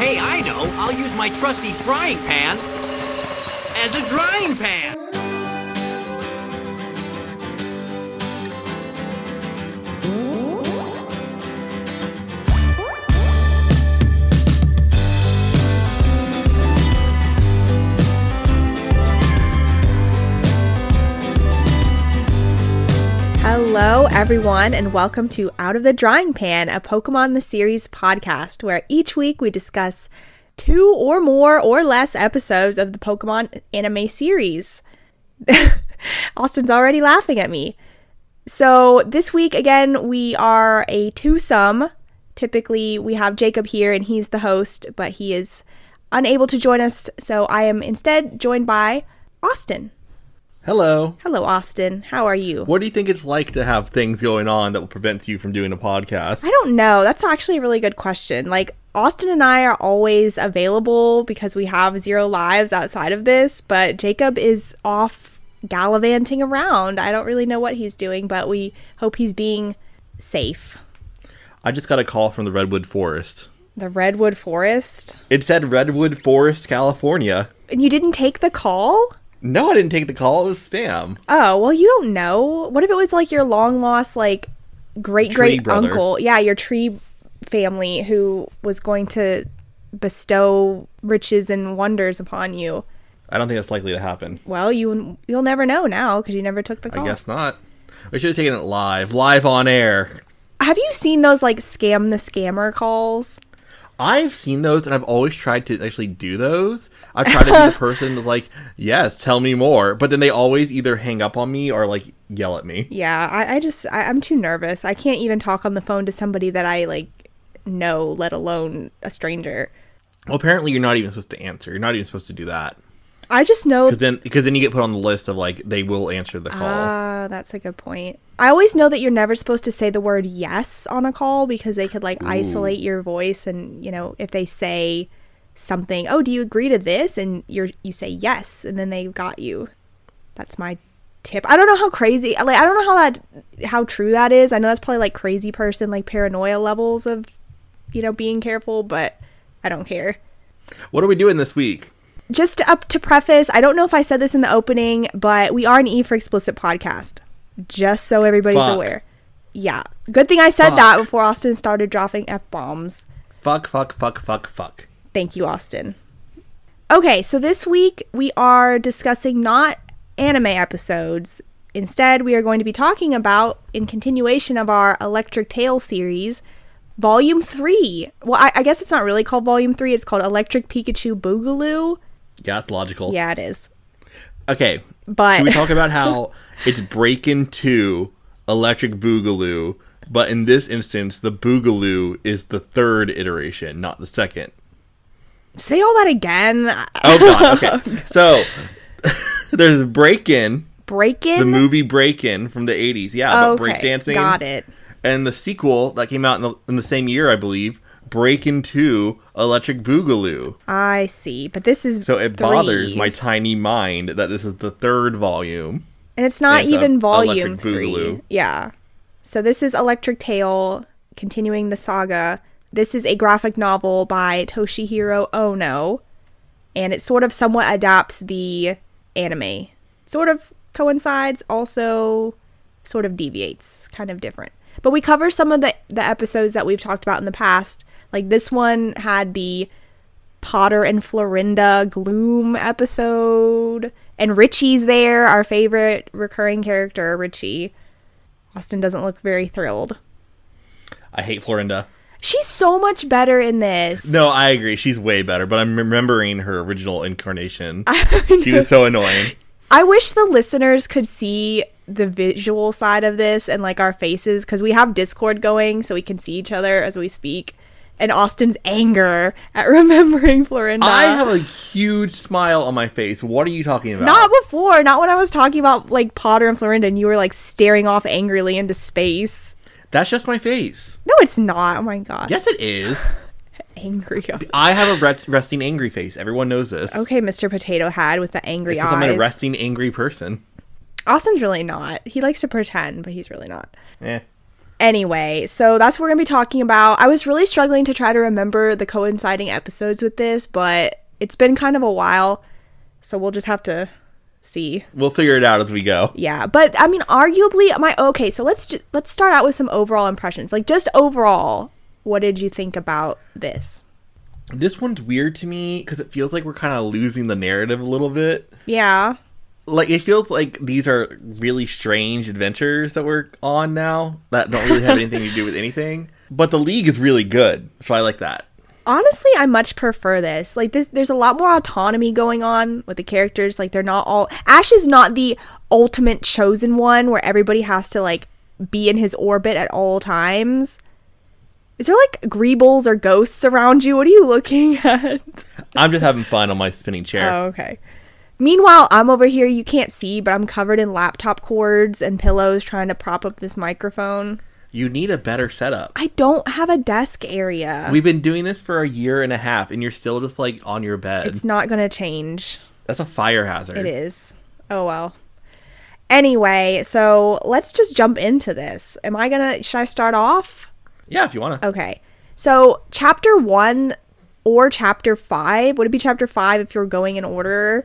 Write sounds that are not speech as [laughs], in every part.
Hey, I know. I'll use my trusty frying pan as a drying pan. Hello, everyone, and welcome to Out of the Drying Pan, a Pokemon the Series podcast, where each week we discuss two or more or less episodes of the Pokemon anime series. [laughs] Austin's already laughing at me. So, this week, again, we are a twosome. Typically, we have Jacob here, and he's the host, but he is unable to join us. So, I am instead joined by Austin. Hello. Hello, Austin. How are you? What do you think it's like to have things going on that will prevent you from doing a podcast? I don't know. That's actually a really good question. Like, Austin and I are always available because we have zero lives outside of this, but Jacob is off gallivanting around. I don't really know what he's doing, but we hope he's being safe. I just got a call from the Redwood Forest. The Redwood Forest. It said Redwood Forest, California. And you didn't take the call? No, I didn't take the call. It was spam. Oh, well, you don't know. What if it was like your long lost, like, great great uncle? Yeah, your tree family who was going to bestow riches and wonders upon you. I don't think that's likely to happen. Well, you you'll never know now because you never took the call. I guess not. We should have taken it live, live on air. Have you seen those like scam the scammer calls? I've seen those, and I've always tried to actually do those. I've tried to be the [laughs] person that's like, "Yes, tell me more," but then they always either hang up on me or like yell at me. Yeah, I, I just I, I'm too nervous. I can't even talk on the phone to somebody that I like know, let alone a stranger. Well, apparently, you're not even supposed to answer. You're not even supposed to do that I just know because then because then you get put on the list of like they will answer the call. Ah, that's a good point. I always know that you're never supposed to say the word yes on a call because they could like isolate your voice and, you know, if they say something, "Oh, do you agree to this?" and you're you say yes and then they got you. That's my tip. I don't know how crazy like I don't know how that how true that is. I know that's probably like crazy person like paranoia levels of you know being careful, but I don't care What are we doing this week? Just up to preface, I don't know if I said this in the opening, but we are an E for Explicit podcast. Just so everybody's Fuck. aware. Yeah. Good thing I said Fuck. that before Austin started dropping F bombs. Fuck, fuck, fuck, fuck, fuck. Thank you, Austin. Okay, so this week we are discussing not anime episodes. Instead, we are going to be talking about, in continuation of our Electric Tale series, Volume 3. Well, I, I guess it's not really called Volume 3, it's called Electric Pikachu Boogaloo. Yeah, that's logical. Yeah, it is. Okay. But- should we talk about how [laughs] it's Breakin' Two Electric Boogaloo, but in this instance, the Boogaloo is the third iteration, not the second. Say all that again. Oh god. Okay. [laughs] so [laughs] there's break in. Break in. the movie Breakin' from the 80s. Yeah, about okay, breakdancing. got it. And the sequel that came out in the, in the same year, I believe, Breakin' into Electric Boogaloo. I see, but this is So it three. bothers my tiny mind that this is the third volume. and it's not it's a even volume three. Boogaloo. Yeah, so this is Electric Tale, continuing the saga. This is a graphic novel by Toshihiro Ono, and it sort of somewhat adapts the anime. Sort of coincides, also sort of deviates, kind of different. But we cover some of the the episodes that we've talked about in the past. Like this one had the Potter and Florinda Gloom episode. And Richie's there, our favorite recurring character, Richie. Austin doesn't look very thrilled. I hate Florinda. She's so much better in this. No, I agree. She's way better, but I'm remembering her original incarnation. [laughs] she was so annoying. [laughs] I wish the listeners could see the visual side of this and like our faces because we have Discord going so we can see each other as we speak. And Austin's anger at [laughs] remembering Florinda. I have a huge smile on my face. What are you talking about? Not before, not when I was talking about like Potter and Florinda and you were like staring off angrily into space. That's just my face. No, it's not. Oh my god. Yes, it is. [laughs] Angry. I have a re- resting angry face. Everyone knows this. Okay, Mr. Potato Head with the angry Because eyes. I'm a resting angry person. Austin's really not. He likes to pretend, but he's really not. Eh. Anyway, so that's what we're going to be talking about. I was really struggling to try to remember the coinciding episodes with this, but it's been kind of a while. So we'll just have to see. We'll figure it out as we go. Yeah, but I mean arguably my okay, so let's ju- let's start out with some overall impressions. Like just overall, what did you think about this? This one's weird to me because it feels like we're kind of losing the narrative a little bit. Yeah. Like it feels like these are really strange adventures that we're on now that don't really have anything to do with anything. But the league is really good, so I like that. honestly i much prefer this like this there's a lot more autonomy going on with the characters like they're not all ash is not the ultimate chosen one where everybody has to like be in his orbit at all times is there like greebles or ghosts around you what are you looking [laughs] at I'm just having fun on my spinning chair. oh okay meanwhile i'm over here you can't see but i'm covered in laptop cords and pillows trying to prop up this microphone You need a better setup. i don't have a desk area We've been doing this for a year and a half, and you're still just like on your bed. it's not gonna change That's a fire hazard. It is. Oh well. Anyway, so let's just jump into this. Am I gonna? Should I start off? Yeah, if you want to. Okay. So chapter one or chapter five would it be chapter five if you're going in order?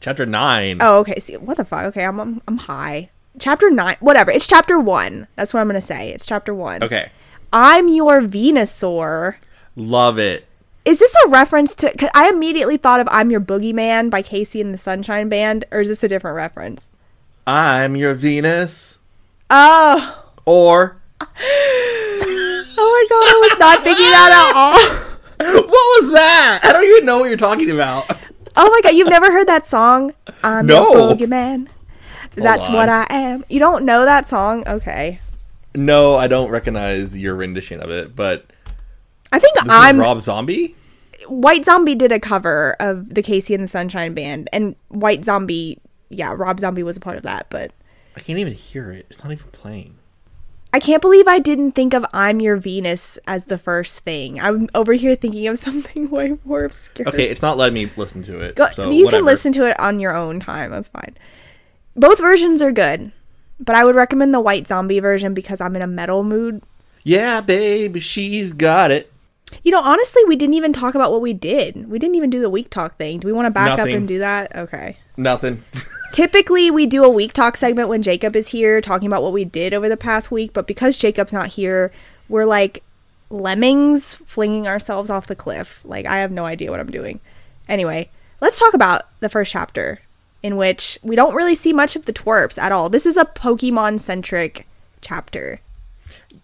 Chapter nine. Oh, okay. See, what the fuck? Okay, I'm I'm, I'm high. Chapter nine, whatever. It's chapter one. That's what I'm gonna say. It's chapter one. Okay. I'm your Venusaur. Love it. Is this a reference to? Cause I immediately thought of "I'm Your Boogeyman" by KC and the Sunshine Band, or is this a different reference? I'm your Venus. Oh, Or [laughs] Oh my god, I was not thinking that at all. [laughs] what was that? I don't even know what you're talking about. [laughs] Oh my god, you've never heard that song? I'm No. your boogeyman. That's what I am. You don't know that song? Okay. No, I don't recognize your rendition of it, but I think I'm Rob Zombie. White Zombie did a cover of the KC and the Sunshine Band, and White Zombie, yeah, Rob Zombie was a part of that. But I can't even hear it. It's not even playing. I can't believe I didn't think of "I'm Your Venus" as the first thing. I'm over here thinking of [laughs] something way more obscure. Okay, it's not letting me listen to it. Go, so you whatever. can listen to it on your own time. That's fine. Both versions are good, but I would recommend the White Zombie version because I'm in a metal mood. Yeah, babe, she's got it. You know, honestly, we didn't even talk about what we did. We didn't even do the week talk thing. Do we want to back up and do that? Okay. Nothing. Typically, we do a week talk segment when Jacob is here talking about what we did over the past week, but because Jacob's not here, we're like lemmings flinging ourselves off the cliff. Like, I have no idea what I'm doing. Anyway, let's talk about the first chapter, in which we don't really see much of the twerps at all. This is a Pokemon centric chapter.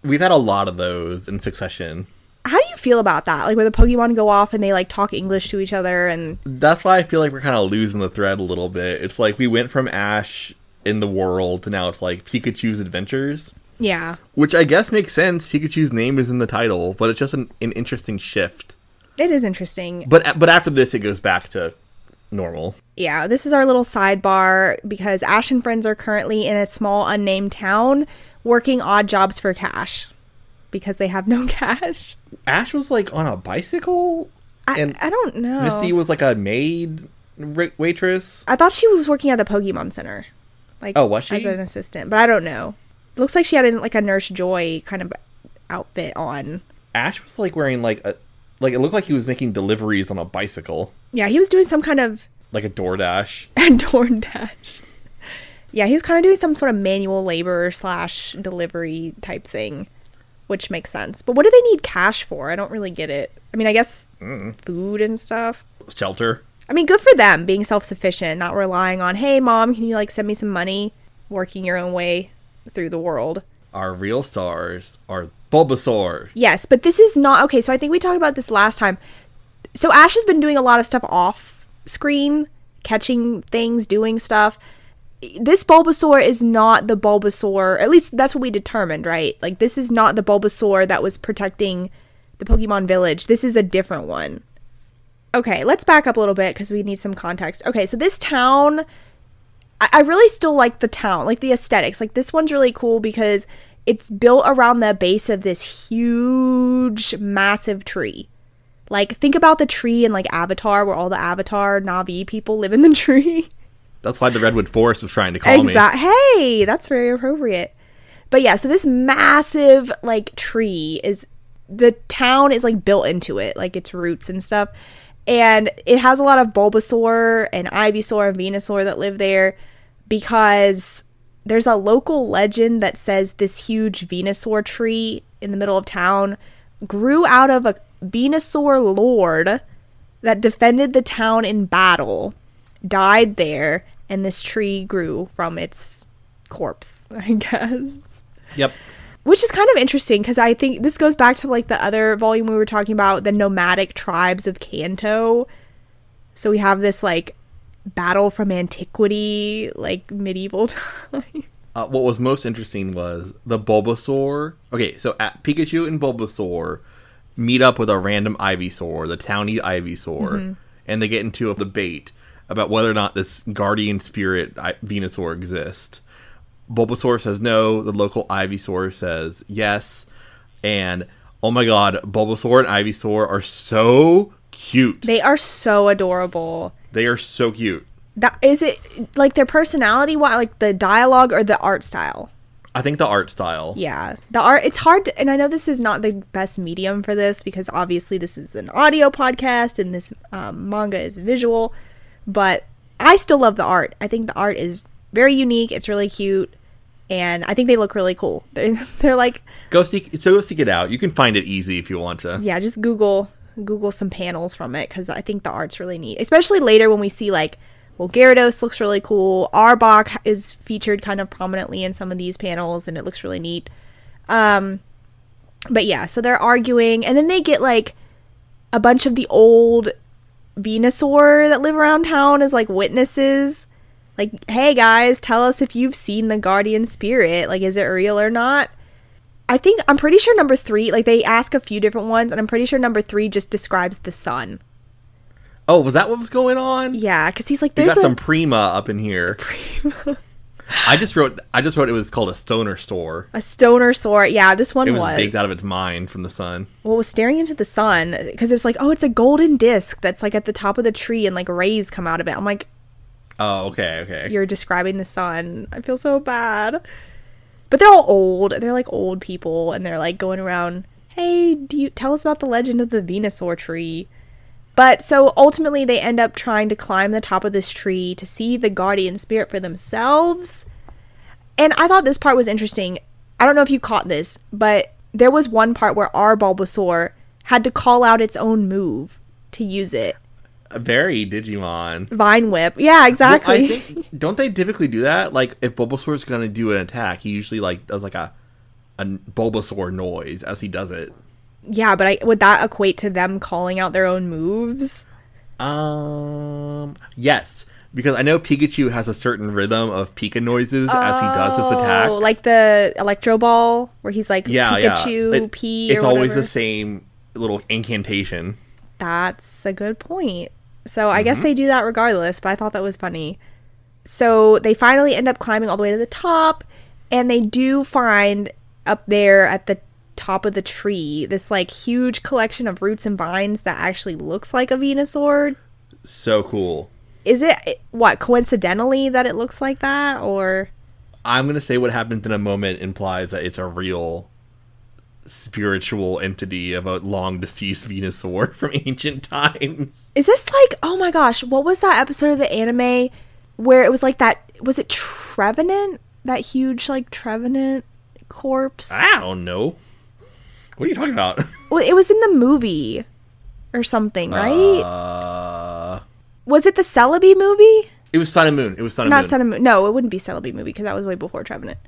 We've had a lot of those in succession. How do you feel about that? Like, where the Pokemon go off and they like talk English to each other and That's why I feel like we're kind of losing the thread a little bit. It's like we went from Ash in the world to now it's like Pikachu's adventures, yeah. which I guess makes sense. Pikachu's name is in the title, but it's just an, an interesting shift. It is interesting. But but after this, it goes back to normal. yeah, this is our little sidebar because Ash and friends are currently in a small unnamed town working odd jobs for cash because they have no [laughs] cash. Ash was like on a bicycle, I, and I don't know. Misty was like a maid waitress. I thought she was working at the Pokemon Center, like Oh, was she? as an assistant, but I don't know. looks like she had a, like a Nurse Joy kind of outfit on. Ash was like wearing like a like it looked like he was making deliveries on a bicycle, Yeah, he was doing some kind of like a DoorDash. [laughs] A DoorDash. Yeah, he was kind of doing some sort of manual labor slash delivery type thing, which makes sense. But what do they need cash for? I don't really get it. I mean, I guess food and stuff. Shelter. I mean, good for them being self sufficient, not relying on, hey, mom, can you like send me some money? Working your own way through the world. Our real stars are Bulbasaur. Yes, but this is not okay. So I think we talked about this last time. So Ash has been doing a lot of stuff off screen, catching things, doing stuff. This Bulbasaur is not the Bulbasaur. At least that's what we determined, right? Like this is not the Bulbasaur that was protecting the Pokemon Village. This is a different one. Okay, let's back up a little bit because we need some context. Okay, so this town, I, I really still like the town, like the aesthetics. Like this one's really cool because it's built around the base of this huge, massive tree. Like think about the tree in like Avatar, where all the Avatar Na'vi people live in the [laughs] tree. That's why the Redwood Forest was trying to call me. Hey, that's very appropriate. But yeah, so this massive like tree is the town is like built into it, like its roots and stuff. And it has a lot of Bulbasaur and Ivysaur and Venusaur that live there because there's a local legend that says this huge Venusaur tree in the middle of town grew out of a Venusaur lord that defended the town in battle, died there, and this tree grew from its corpse, [laughs] I guess. Yep. Which is kind of interesting because I think this goes back to like the other volume we were talking about, the nomadic tribes of Kanto. So we have this like battle from antiquity, like medieval [laughs] time. Uh, what was most interesting was the Bulbasaur. Okay, so at Pikachu and Bulbasaur meet up with a random Ivysaur, the towny Ivysaur, and they get into a debate about whether or not this guardian spirit Venusaur exists. Bulbasaur says no. The local Ivysaur says yes. And oh my god, Bulbasaur and Ivysaur are so cute. they are so adorable. They are so cute. That is it like their personality, what like the dialogue or the art style? I think the art style. Yeah. The art it's hard to, and I know this is not the best medium for this because obviously this is an audio podcast and this um, manga is visual, but I still love the art. I think the art is very unique. It's really cute and I think they look really cool. [laughs] They're, they're like Go seek. So go seek it out. You can find it easy if you want to. yeah, just Google Google some panels from it because I think the art's really neat. Especially later when we see like, well, Gyarados looks really cool. Arbok is featured kind of prominently in some of these panels, and it looks really neat. Um, but yeah, so they're arguing, and then they get like a bunch of the old Venusaur that live around town as like witnesses. Like, hey guys, tell us if you've seen the guardian spirit. Like, is it real or not? I think I'm pretty sure number three, like they ask a few different ones, and I'm pretty sure number three just describes the sun. Oh, was that what was going on? Yeah, because he's like, We there's got a some Prima up in here. [laughs] I just wrote. I just wrote it was called a stoner store. a stoner sword. Yeah, this one It was, was. baked out of its mind from the sun. well, it was staring into the sun because it was like, oh, it's a golden disc that's like at the top of the tree, and like rays come out of it. I'm like, Oh, okay, okay. you're describing the sun. I feel so bad. But they're all old. They're like old people, and they're like going around. Hey, do you tell us about the legend of the Venusaur tree? But so ultimately, they end up trying to climb the top of this tree to see the guardian spirit for themselves. And I thought this part was interesting. I don't know if you caught this, but there was one part where our Bulbasaur had to call out its own move to use it. Uh, very Digimon. Vine Whip. Yeah, Well, exactly. I think don't they typically do that? Like if Bulbasaur's gonna do an attack, he usually like does like a a Bulbasaur noise as he does it. Yeah, but I, would that equate to them calling out their own moves? Um, yes, because I know Pikachu has a certain rhythm of Pika noises as he does his attacks. Oh, like the Electro Ball, where he's like yeah, Pikachu, yeah. It- P. It's always the same little incantation. That's a good point. So I Mm-hmm. guess they do that regardless, but I thought that was funny. So they finally end up climbing all the way to the top, and they do find up there at the top of the tree this like huge collection of roots and vines that actually looks like a Venusaur. So cool. Is it what coincidentally that it looks like that, or I'm gonna say what happens in a moment implies that it's a real spiritual entity of a long deceased Venusaur [laughs] from ancient times. is this like oh my gosh, what was that episode of the anime where it was like that? Was it Trevenant? That huge like Trevenant corpse? I don't know. What are you talking about? [laughs] Well, it was in the movie or something, right? Uh, was it the Celebi movie? it was Sun and Moon. It was Sun and Moon. Not Moon. Sun and Moon. No, it wouldn't be Celebi movie because that was way before Trevenant.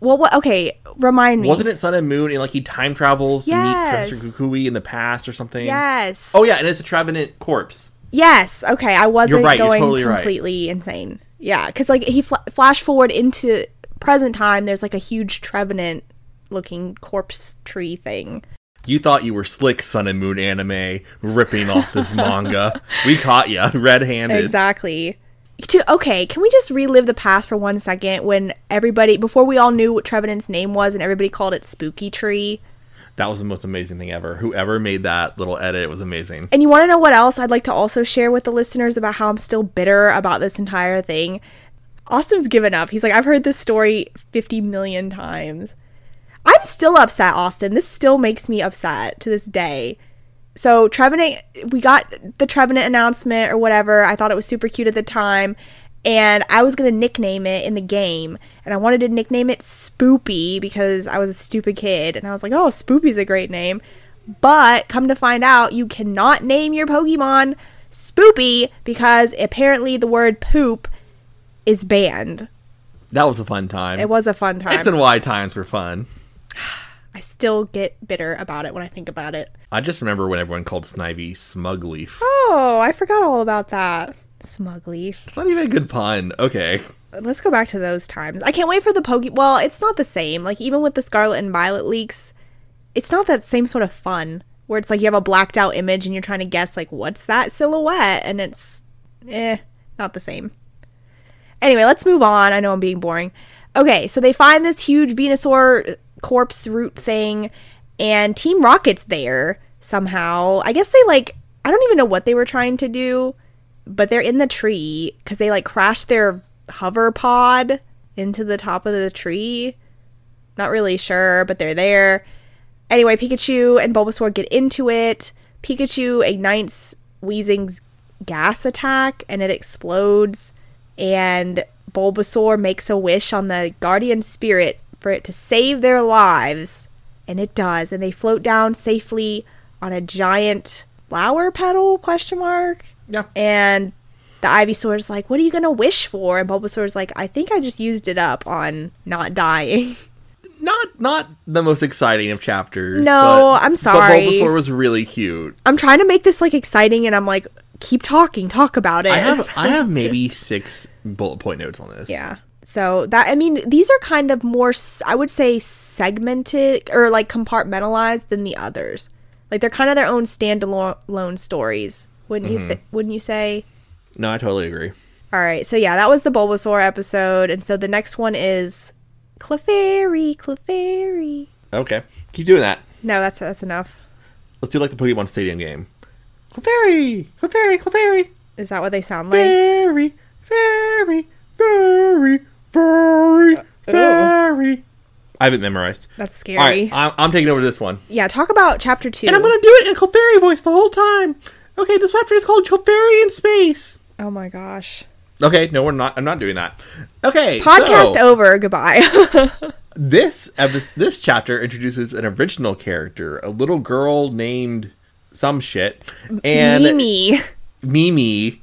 Well, what? Okay, remind me. Wasn't it Sun and Moon and like he time travels to meet Professor Kukui in the past or something? Yes. Oh yeah, and it's a Trevenant corpse. Yes. Okay, I wasn't right, going totally right. completely insane. Yeah, because like he fl- flash forward into present time. There's like a huge Trevenant looking corpse tree thing. You thought you were slick Sun and Moon anime ripping off this manga. We caught you [laughs] red-handed. Exactly. To, okay, can we just relive the past for one second when everybody, before we all knew what Trevenant's name was and everybody called it Spooky Tree? That was the most amazing thing ever. Whoever made that little edit was amazing. And you want to know what else I'd like to also share with the listeners about how I'm still bitter about this entire thing? Austin's given up. He's like, I've heard this story 50 million times. I'm still upset, Austin. This still makes me upset to this day. So Trevenant, we got the Trevenant announcement or whatever. I thought it was super cute at the time, and I was gonna nickname it in the game, and I wanted to nickname it Spoopy because I was a stupid kid, and I was like, oh, Spoopy's a great name. But come to find out, you cannot name your Pokemon Spoopy because apparently the word poop is banned. That was a fun time. It was a fun time. X and Y times were fun. I still get bitter about it when I think about it. I just remember when everyone called Snivy Smugleaf. Oh, I forgot all about that. Smugleaf. It's not even a good pun. Okay. Let's go back to those times. I can't wait for the Poke. Well, it's not the same. Like, even with the Scarlet and Violet leaks, it's not that same sort of fun where it's like you have a blacked out image and you're trying to guess, like, what's that silhouette? And it's, eh, not the same. Anyway, let's move on. I know I'm being boring. Okay, so they find this huge Venusaur corpse root thing, and Team Rocket's there somehow. I guess they like I don't even know what they were trying to do, but they're in the tree because they like crashed their hover pod into the top of the tree. Not really sure, but they're there. Anyway, Pikachu and Bulbasaur get into it. Pikachu ignites Weezing's gas attack and it explodes. And Bulbasaur makes a wish on the guardian spirit for it to save their lives. And it does. And they float down safely on a giant flower petal question mark. Yeah. And the Ivysaur is like, "What are you gonna wish for?" And Bulbasaur's like, "I think I just used it up on not dying." [laughs] Not not the most exciting of chapters. No, but- I'm sorry. But Bulbasaur was really cute. I'm trying to make this like exciting, and I'm like, keep talking, talk about it. I have I have [laughs] maybe six bullet point notes on this. yeah. So that I mean, these are kind of more, I would say, segmented or like compartmentalized than the others. Like they're kind of their own standalone stories. Wouldn't you? Mm-hmm. Th- wouldn't you say? No, I totally agree. All right, so yeah, that was the Bulbasaur episode, and so the next one is Clefairy, Clefairy. Okay. Keep doing that. No, that's that's enough. Let's do like the Pokemon Stadium game. Clefairy! Clefairy! Clefairy! Is that what they sound like? Fairy! Fairy! Fairy! Fairy! Uh, fairy! I haven't memorized. That's All right, scary. I'm, I'm taking over this one. Yeah, talk about chapter two. And I'm gonna do it in Clefairy voice the whole time. Okay, this chapter is called Clefairy in Space. oh my gosh. Okay, no, we're not. I'm not doing that. Okay, Podcast so- over. Goodbye. [laughs] this episode, this chapter introduces an original character, a little girl named some shit, and Mimi. Mimi,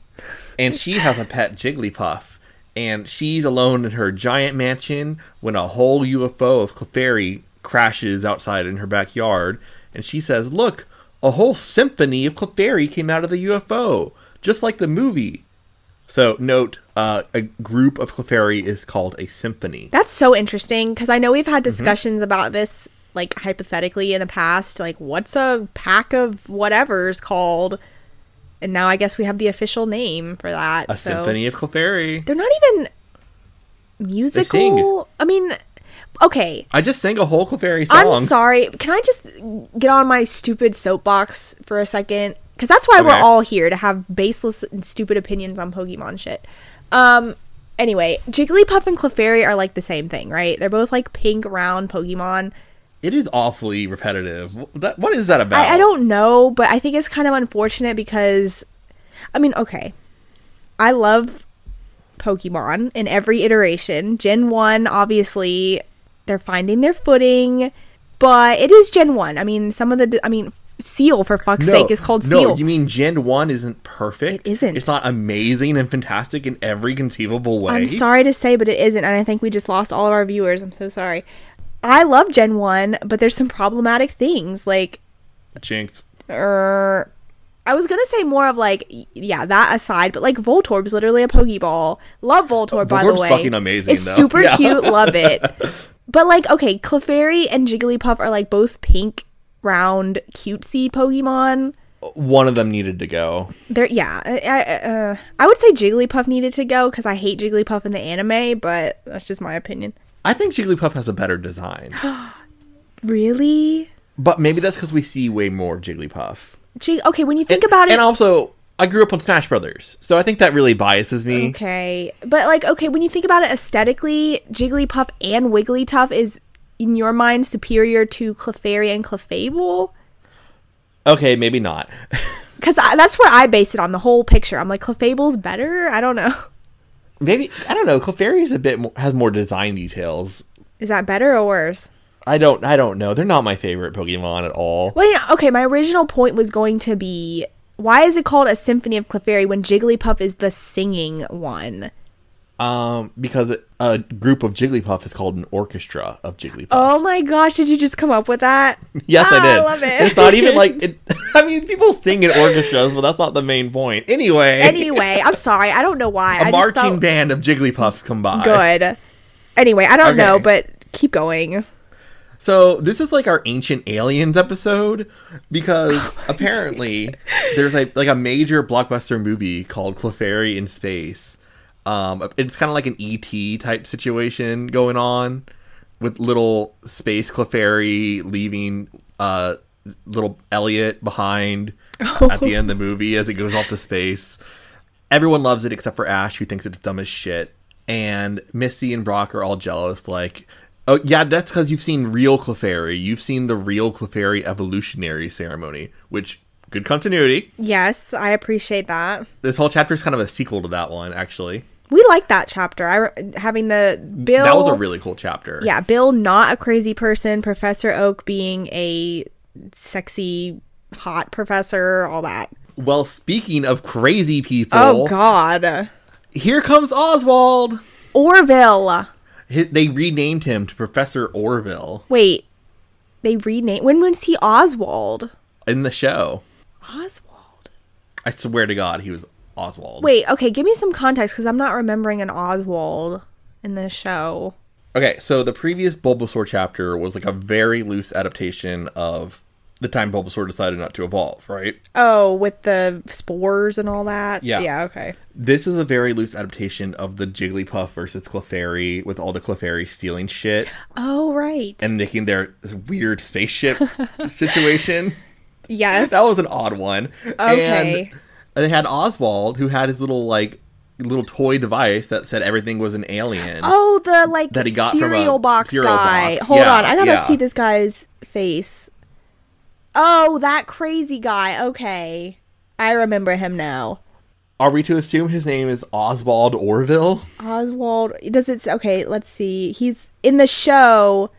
and she has a pet Jigglypuff, and she's alone in her giant mansion when a whole UFO of Clefairy crashes outside in her backyard, and she says, "Look, a whole symphony of Clefairy came out of the UFO, just like the movie." So note, uh, a group of Clefairy is called a symphony. That's so interesting because I know we've Mm-hmm. had discussions about this, like hypothetically in the past. Like, what's a pack of whatever's called? And now I guess we have the official name for that. A so- symphony of Clefairy. They're not even musical. I mean, okay. I just sang a whole Clefairy song. I'm sorry. Can I just get on my stupid soapbox for a second? Because that's why we're all here to have baseless and stupid opinions on Pokemon shit. Um. Anyway, Jigglypuff and Clefairy are like the same thing, right? They're both like pink, round Pokemon. It is awfully repetitive. That, what is that about? I, I don't know, but I think it's kind of unfortunate because, I mean, okay, I love Pokemon in every iteration. Gen 1, obviously, they're finding their footing, but it is Gen 1. I mean, some of the, I mean, Seel, for fuck's No, sake, is called no, Seel. you mean Gen 1 isn't perfect? It isn't. It's not amazing and fantastic in every conceivable way. I'm sorry to say, but it isn't, and I think we just lost all of our viewers. I'm so sorry. I love Gen 1, but there's some problematic things, like Jynx. er, I was gonna say more of like yeah that aside, but like Voltorb's literally a Pokeball. Love Voltorb by the way. fucking amazing, It's though. super Yeah. cute. Love it. [laughs] But like okay, Clefairy and Jigglypuff are like both pink, round, cutesy Pokemon. One of them needed to go. They're yeah. I I, uh, I would say Jigglypuff needed to go because I hate Jigglypuff in the anime, but that's just my opinion. I think Jigglypuff has a better design. [gasps] Really? but maybe that's because we see way more of Jigglypuff. Jig- okay, when you think about it, And also, I grew up on Smash Brothers, so I think that really biases me. Okay, but like, okay, when you think about it aesthetically, Jigglypuff and Wigglytuff is in your mind superior to Clefairy and Clefable? Okay, maybe not. [laughs] Because that's what I base it on the whole picture. I'm like Clefable's better. I don't know. Maybe I don't know. Clefairy is a bit more, has more design details. Is that better or worse? I don't I don't know. They're not my favorite Pokemon at all. Well, yeah, okay. My original point was going to be why is it called a Symphony of Clefairy when Jigglypuff is the singing one? Um, because a group of Jigglypuff is called an orchestra of Jigglypuff. Oh my gosh! Did you just come up with that? yes, Ah, I did. I love it. It's not even like [laughs] it. [laughs] I mean, people sing in orchestras, but that's not the main point. Anyway, Anyway, I'm sorry. I don't know why. a I just marching felt band of Jigglypuffs come by. good. Anyway, I don't know, but keep going. So this is like our ancient aliens episode because [laughs] apparently there's a like a major blockbuster movie called Clefairy in Space. Um, it's kind of like an ET type situation going on with little space Clefairy leaving uh little Elliot behind at the end of the [laughs] movie as it goes off to space. Everyone loves it except for Ash, who thinks it's dumb as shit. And Misty and Brock are all jealous, like, oh, yeah, that's because you've seen real Clefairy. You've seen the real Clefairy evolutionary ceremony, which, good continuity. Yes, I appreciate that. This whole chapter is kind of a sequel to that one, actually. We like that chapter. I re- having the Bill. that was a really cool chapter. yeah. Bill, not a crazy person. Professor Oak being a sexy, hot professor. All that. Well, speaking of crazy people, Oh God, here comes Oswald. Orville. They renamed him to Professor Orville Wait, they renamed. When was he Oswald? in the show. Oswald. I swear to God, he was Oswald. Wait, okay, give me some context because I'm not remembering an Oswald in this show. Okay, so the previous Bulbasaur chapter was like a very loose adaptation of the time Bulbasaur decided not to evolve, right? Oh, with the spores and all that. Yeah. Yeah. Okay. This is a very loose adaptation of the Jigglypuff versus Clefairy with all the Clefairy stealing shit Oh right. and making their weird spaceship [laughs] situation. Yes. That was an odd one. Okay. And they had Oswald who had his little like little toy device that said everything was an alien. Oh, the like That he got from a cereal box cereal guy. box. Hold Yeah, on, I gotta yeah. see this guy's face. Oh, that crazy guy. Okay, I remember him now. Are we to assume his name is Oswald Orville? Oswald. Does it? Okay, let's see. He's in the show.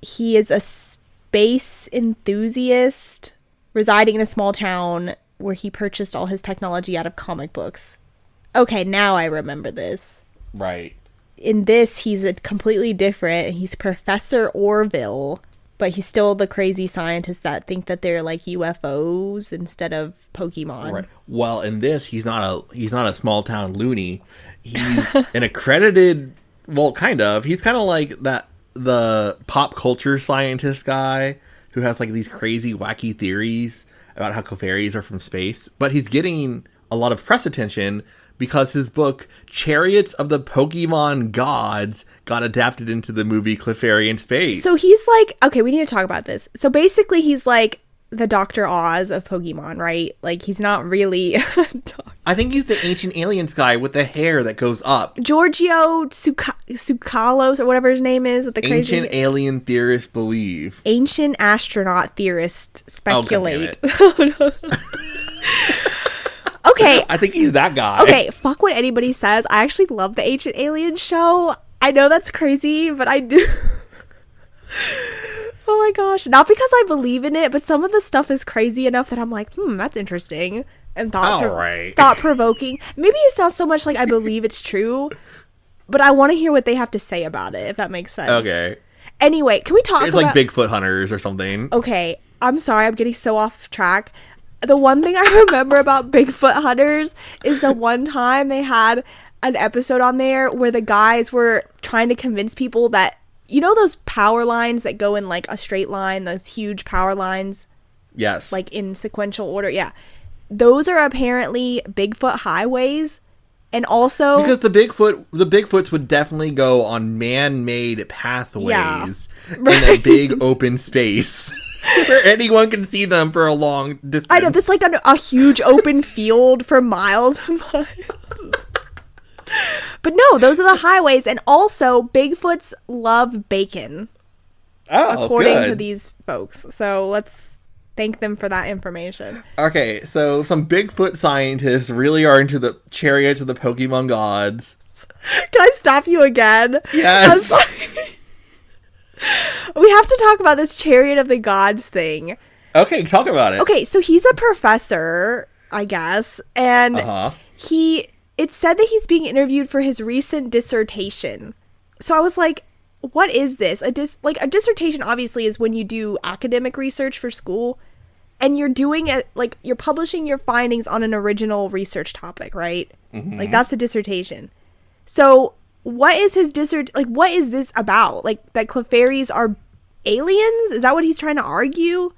He is a space enthusiast residing in a small town where he purchased all his technology out of comic books. Okay, now I remember this. Right. in this he's a completely different he's professor orville but he's still the crazy scientist that think that they're like ufos instead of pokemon Right. Well, in this, he's not a he's not a small town loony. He's [laughs] an accredited. Well, kind of. He's kind of like that the pop culture scientist guy who has like these crazy, wacky theories about how Clefairies are from space. But he's getting a lot of press attention because his book Chariots of the Pokemon Gods got adapted into the movie Clefairy in Space. so he's like okay we need to talk about this so basically he's like the dr oz of pokemon right like he's not really [laughs] I think he's the ancient aliens guy with the hair that goes up. giorgio Tsoukalos or whatever his name is with the crazy Ancient alien theorists believe. ancient astronaut theorists Oh, speculate it. [laughs] okay [laughs] I think he's that guy. Okay, fuck what anybody says. I actually love the Ancient Alien show. I know that's crazy, but I do. Oh my gosh. Not because I believe in it, but some of the stuff is crazy enough that I'm like, hmm, that's interesting. And thought All right. thought provoking. Maybe it's not so much like I believe it's true, but I want to hear what they have to say about it, if that makes sense. Okay. Anyway, can we talk It's about like Bigfoot hunters or something. okay, I'm sorry, I'm getting so off track. The one thing I [laughs] remember about Bigfoot hunters is the one time they had an episode on there where the guys were trying to convince people that you know those power lines that go in like a straight line, those huge power lines Yes. like in sequential order. Yeah. Those are apparently Bigfoot highways and also because the Bigfoot the Bigfoots would definitely go on man-made pathways in a big [laughs] open space [laughs] where anyone can see them for a long distance. I know that's like a, a huge open field for miles and miles. But no, those are the highways, and also Bigfoots love bacon. Oh, according to these folks. So let's thank them for that information. Okay, so some Bigfoot scientists really are into the chariots of the Pokemon gods. Can I stop you again? Yes. [laughs] we have to talk about this chariot of the gods thing. Okay, talk about it. Okay, so he's a professor, I guess, and Uh huh. he it said that he's being interviewed for his recent dissertation. So I was like, what is this? A dis like a dissertation obviously is when you do academic research for school and you're doing it like you're publishing your findings on an original research topic, right? Mm-hmm. Like that's a dissertation. So what is his dissert like what is this about? Like that Clefairies are aliens? Is that what he's trying to argue?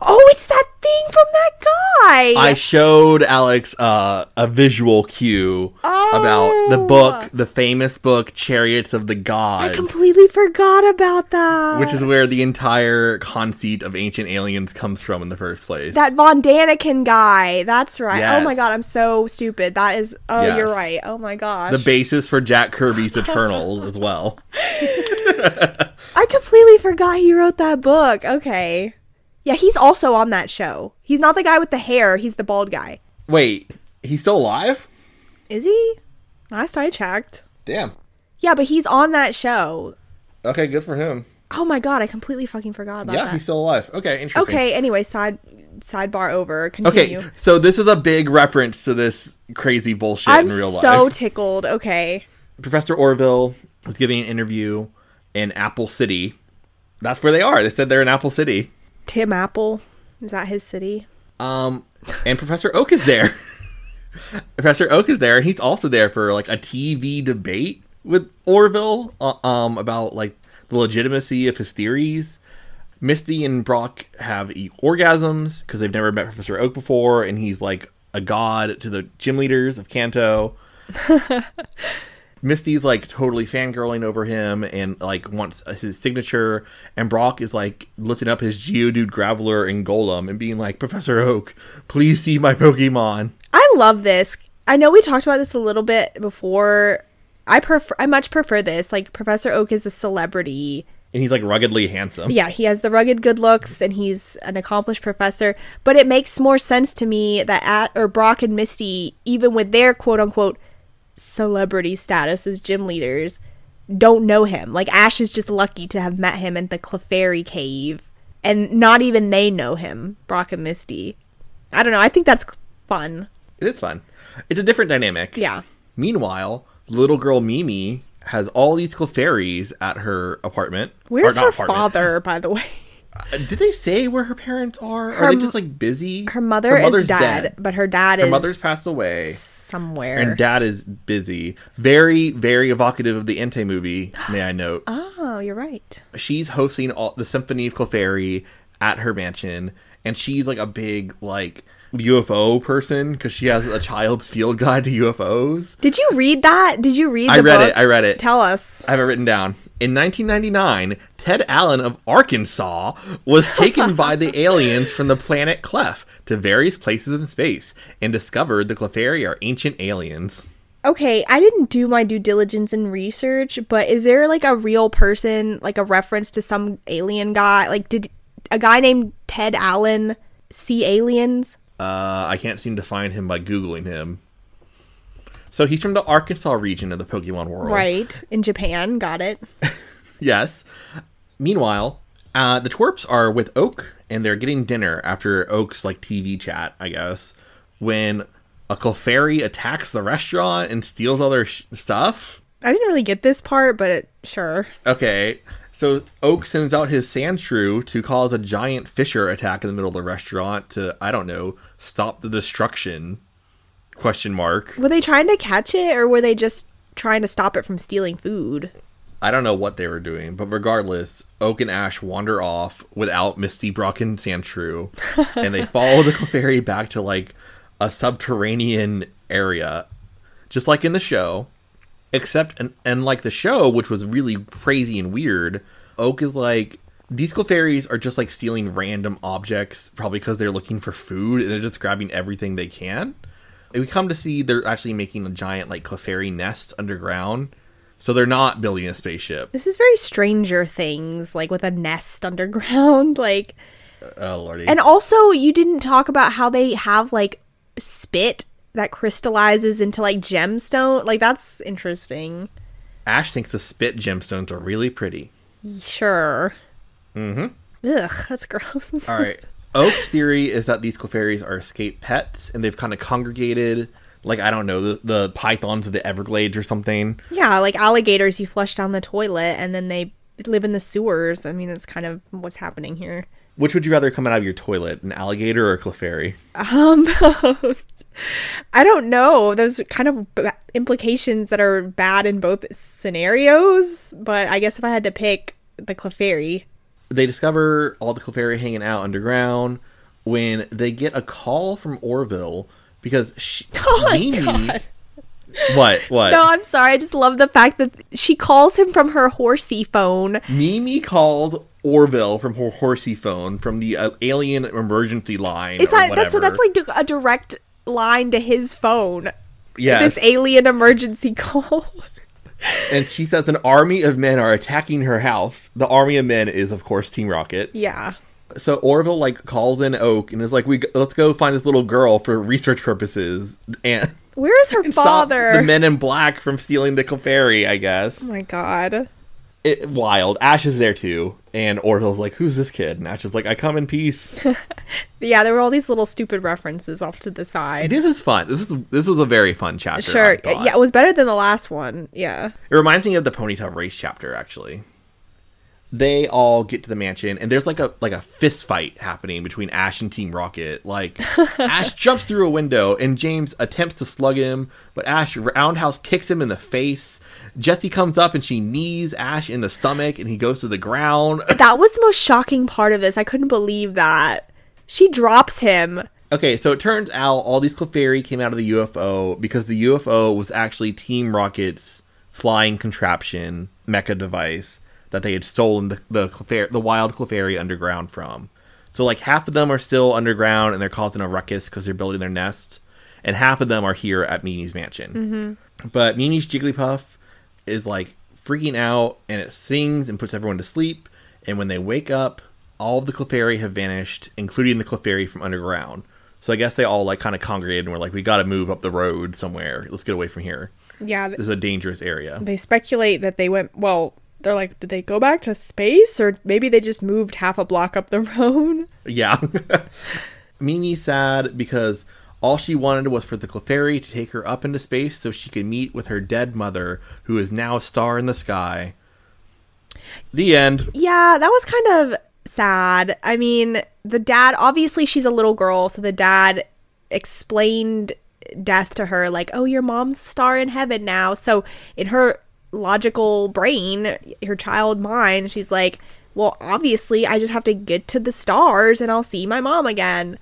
Oh, it's that thing from that guy. I showed Alex uh, a visual cue about the Oh. book, the famous book Chariots of the Gods. I completely forgot about that. which is where the entire conceit of ancient aliens comes from in the first place. that Von Daniken guy. That's right. Oh my god, I'm so stupid. That is. Oh, you're right. Oh my gosh. the basis for Jack Kirby's Eternals as well. [laughs] I completely forgot he wrote that book. Okay. Yeah, he's also on that show. He's not the guy with the hair. He's the bald guy. Wait, he's still alive? Is he? Last I checked. Damn. Yeah, but he's on that show. Okay, good for him. Oh my god, I completely fucking forgot about that. yeah, that. he's still alive. Okay, interesting. okay. Anyway, side sidebar over. Continue. Okay, so this is a big reference to this crazy bullshit I'm in real life. so tickled. Okay. Professor Orville was giving an interview in Apple City. That's where they are. They said they're in Apple City. Tim Apple. Is that his city? Um, and Professor Oak is there. [laughs] Professor Oak is there, and he's also there for like a TV debate with Orville uh, um about like the legitimacy of his theories. Misty and Brock have orgasms because they've never met Professor Oak before, and he's like a god to the gym leaders of Kanto. [laughs] Misty's like totally fangirling over him and like wants his signature, and Brock is like lifting up his Geodude Graveler and Golem and being like, Professor Oak, please see my Pokemon. I love this. I know we talked about this a little bit before. I prefer I much prefer this. Like Professor Oak is a celebrity. And he's like ruggedly handsome. Yeah, he has the rugged good looks and he's an accomplished professor, but it makes more sense to me that at or Brock and Misty even with their quote unquote celebrity status as gym leaders don't know him. Like Ash is just lucky to have met him in the Clefairy cave and not even they know him, Brock and Misty. I don't know. I think that's fun. It is fun. It's a different dynamic. Yeah. Meanwhile, little girl Mimi has all these Clefairies at her apartment. Where's her apartment. father, by the way? [laughs] Did they say where her parents are? are they just like busy? Her mother is mother's dead, but her dad Her is mother's passed away. somewhere. And dad is busy. Very, very evocative of the Entei movie, may I note. [gasps] oh, you're right. She's hosting all, the Symphony of Clefairy at her mansion, and she's like a big, like, UFO person because she has a child's field guide to UFOs. Did you read that? Did you read? The I read book? it. I read it. Tell us. I have it written down. In 1999, Ted Allen of Arkansas was taken by the [laughs] aliens from the planet Clef to various places in space and discovered the Clefairy are ancient aliens. Okay, I didn't do my due diligence and research, but is there like a real person, like a reference to some alien guy? Like, did a guy named Ted Allen see aliens? Uh, I can't seem to find him by Googling him. So he's from the Arkansas region of the Pokemon world. Right in Japan. Got it. [laughs] Yes. Meanwhile, uh, the twerps are with Oak and they're getting dinner after Oak's like TV chat, I guess, when a Clefairy attacks the restaurant and steals all their sh- stuff. I didn't really get this part, but it, sure. Okay, so Oak sends out his Sandshrew to cause a giant Fissure attack in the middle of the restaurant to, I don't know, stop the destruction. Question mark. Were they trying to catch it, or were they just trying to stop it from stealing food? I don't know what they were doing, but regardless, Oak and Ash wander off without Misty, Brock, and Sandshrew, [laughs] and they follow the Clefairy back to like a subterranean area, just like in the show. Except, and, and like the show, which was really crazy and weird, Oak is like, these Clefairies are just like stealing random objects, probably because they're looking for food, and they're just grabbing everything they can. And we come to see they're actually making a giant like Clefairy nest underground So they're not building a spaceship. This is very Stranger Things, like with a nest [laughs] underground, like. Uh, oh lordy. And also, you didn't talk about how they have like spit that crystallizes into like gemstone. Like that's interesting. Ash thinks the spit gemstones are really pretty. Sure. Mm-hmm. Ugh, that's gross. All right. Oak's theory is that these Clefairies are escaped pets, and they've kind of congregated, like I don't know, the, the pythons of the Everglades or something. Yeah, like alligators you flush down the toilet and then they live in the sewers. I mean, that's kind of what's happening here. Which would you rather come out of your toilet, an alligator or a Clefairy? Um, [laughs] I don't know. Those kind of b- implications that are bad in both scenarios, but I guess if I had to pick the Clefairy, They discover all the Clefairy hanging out underground when they get a call from Orville because she, [laughs] Oh Mimi- God. What? What? No, I'm sorry. I just love the fact that she calls him from her horsey phone. Mimi calls Orville from her horsey phone from the uh, alien emergency line. It's or like that's so that's like a direct line to his phone. yes. This alien emergency [laughs] call. And she says an army of men are attacking her house. The army of men is, of course, Team Rocket. yeah. So Orville like calls in Oak and is like, "We let's go find this little girl for research purposes and Where is her [laughs] father? the Men in Black from stealing the Clefairy." I guess oh my god. It, wild. Ash is there too, and Orville's like, "Who's this kid?" And Ash is like, "I come in peace." [laughs] Yeah, there were all these little stupid references off to the side. this is fun. This is this is a very fun chapter. Sure. Yeah, it was better than the last one. Yeah. It reminds me of the Ponyta race chapter, actually. They all get to the mansion, and there's like a like a fist fight happening between Ash and Team Rocket. Like [laughs] Ash jumps through a window, and James attempts to slug him, but Ash roundhouse kicks him in the face. Jessie comes up and she knees Ash in the stomach, and he goes to the ground. [laughs] That was the most shocking part of this. I couldn't believe that. She drops him. Okay, so it turns out all these Clefairy came out of the UFO because the UFO was actually Team Rocket's flying contraption mecha device that they had stolen the the, Clefairy, the wild Clefairy underground from. So like half of them are still underground and they're causing a ruckus because they're building their nest, and half of them are here at Mimi's mansion. Mm-hmm. But Mimi's Jigglypuff is like freaking out and it sings and puts everyone to sleep. And when they wake up, all of the Clefairy have vanished, including the Clefairy from underground. So I guess they all like kind of congregated and were like, "We got to move up the road somewhere. Let's get away from here. Yeah. This is a dangerous area." They speculate that they went, well, they're like, did they go back to space? Or maybe they just moved half a block up the [laughs] road? Yeah. [laughs] Mimi's sad because all she wanted was for the Clefairy to take her up into space so she could meet with her dead mother, who is now a star in the sky. The end. Yeah, that was kind of sad. I mean, the dad, obviously, she's a little girl, so the dad explained death to her, like, oh, your mom's a star in heaven now. So, in her logical brain, her child mind, she's like, well, obviously, I just have to get to the stars and I'll see my mom again.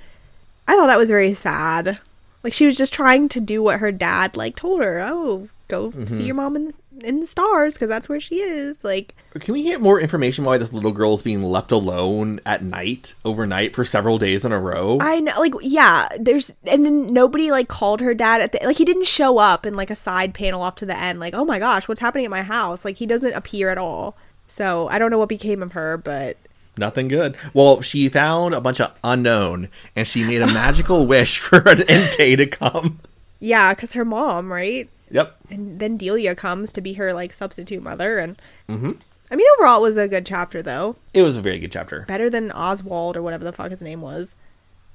I thought that was very sad. Like, she was just trying to do what her dad, like, told her, oh, go see mm-hmm. your mom in the, in the stars because that's where she is. Like, Can we get more information why this little girl is being left alone at night, overnight, for several days in a row? I know, like, yeah, there's, and then nobody, like, called her dad at the, like, he didn't show up in, like, a side panel off to the end, like, oh my gosh, what's happening at my house? Like, he doesn't appear at all. So, I don't know what became of her, but Nothing good. Well, she found a bunch of Unown, and she made a magical [laughs] wish for an Entei to come. yeah, because her mom, right? Yep. And then Delia comes to be her, like, substitute mother, and, mm-hmm. I mean, overall, it was a good chapter, though. It was a very good chapter. Better than Oswald or whatever the fuck his name was.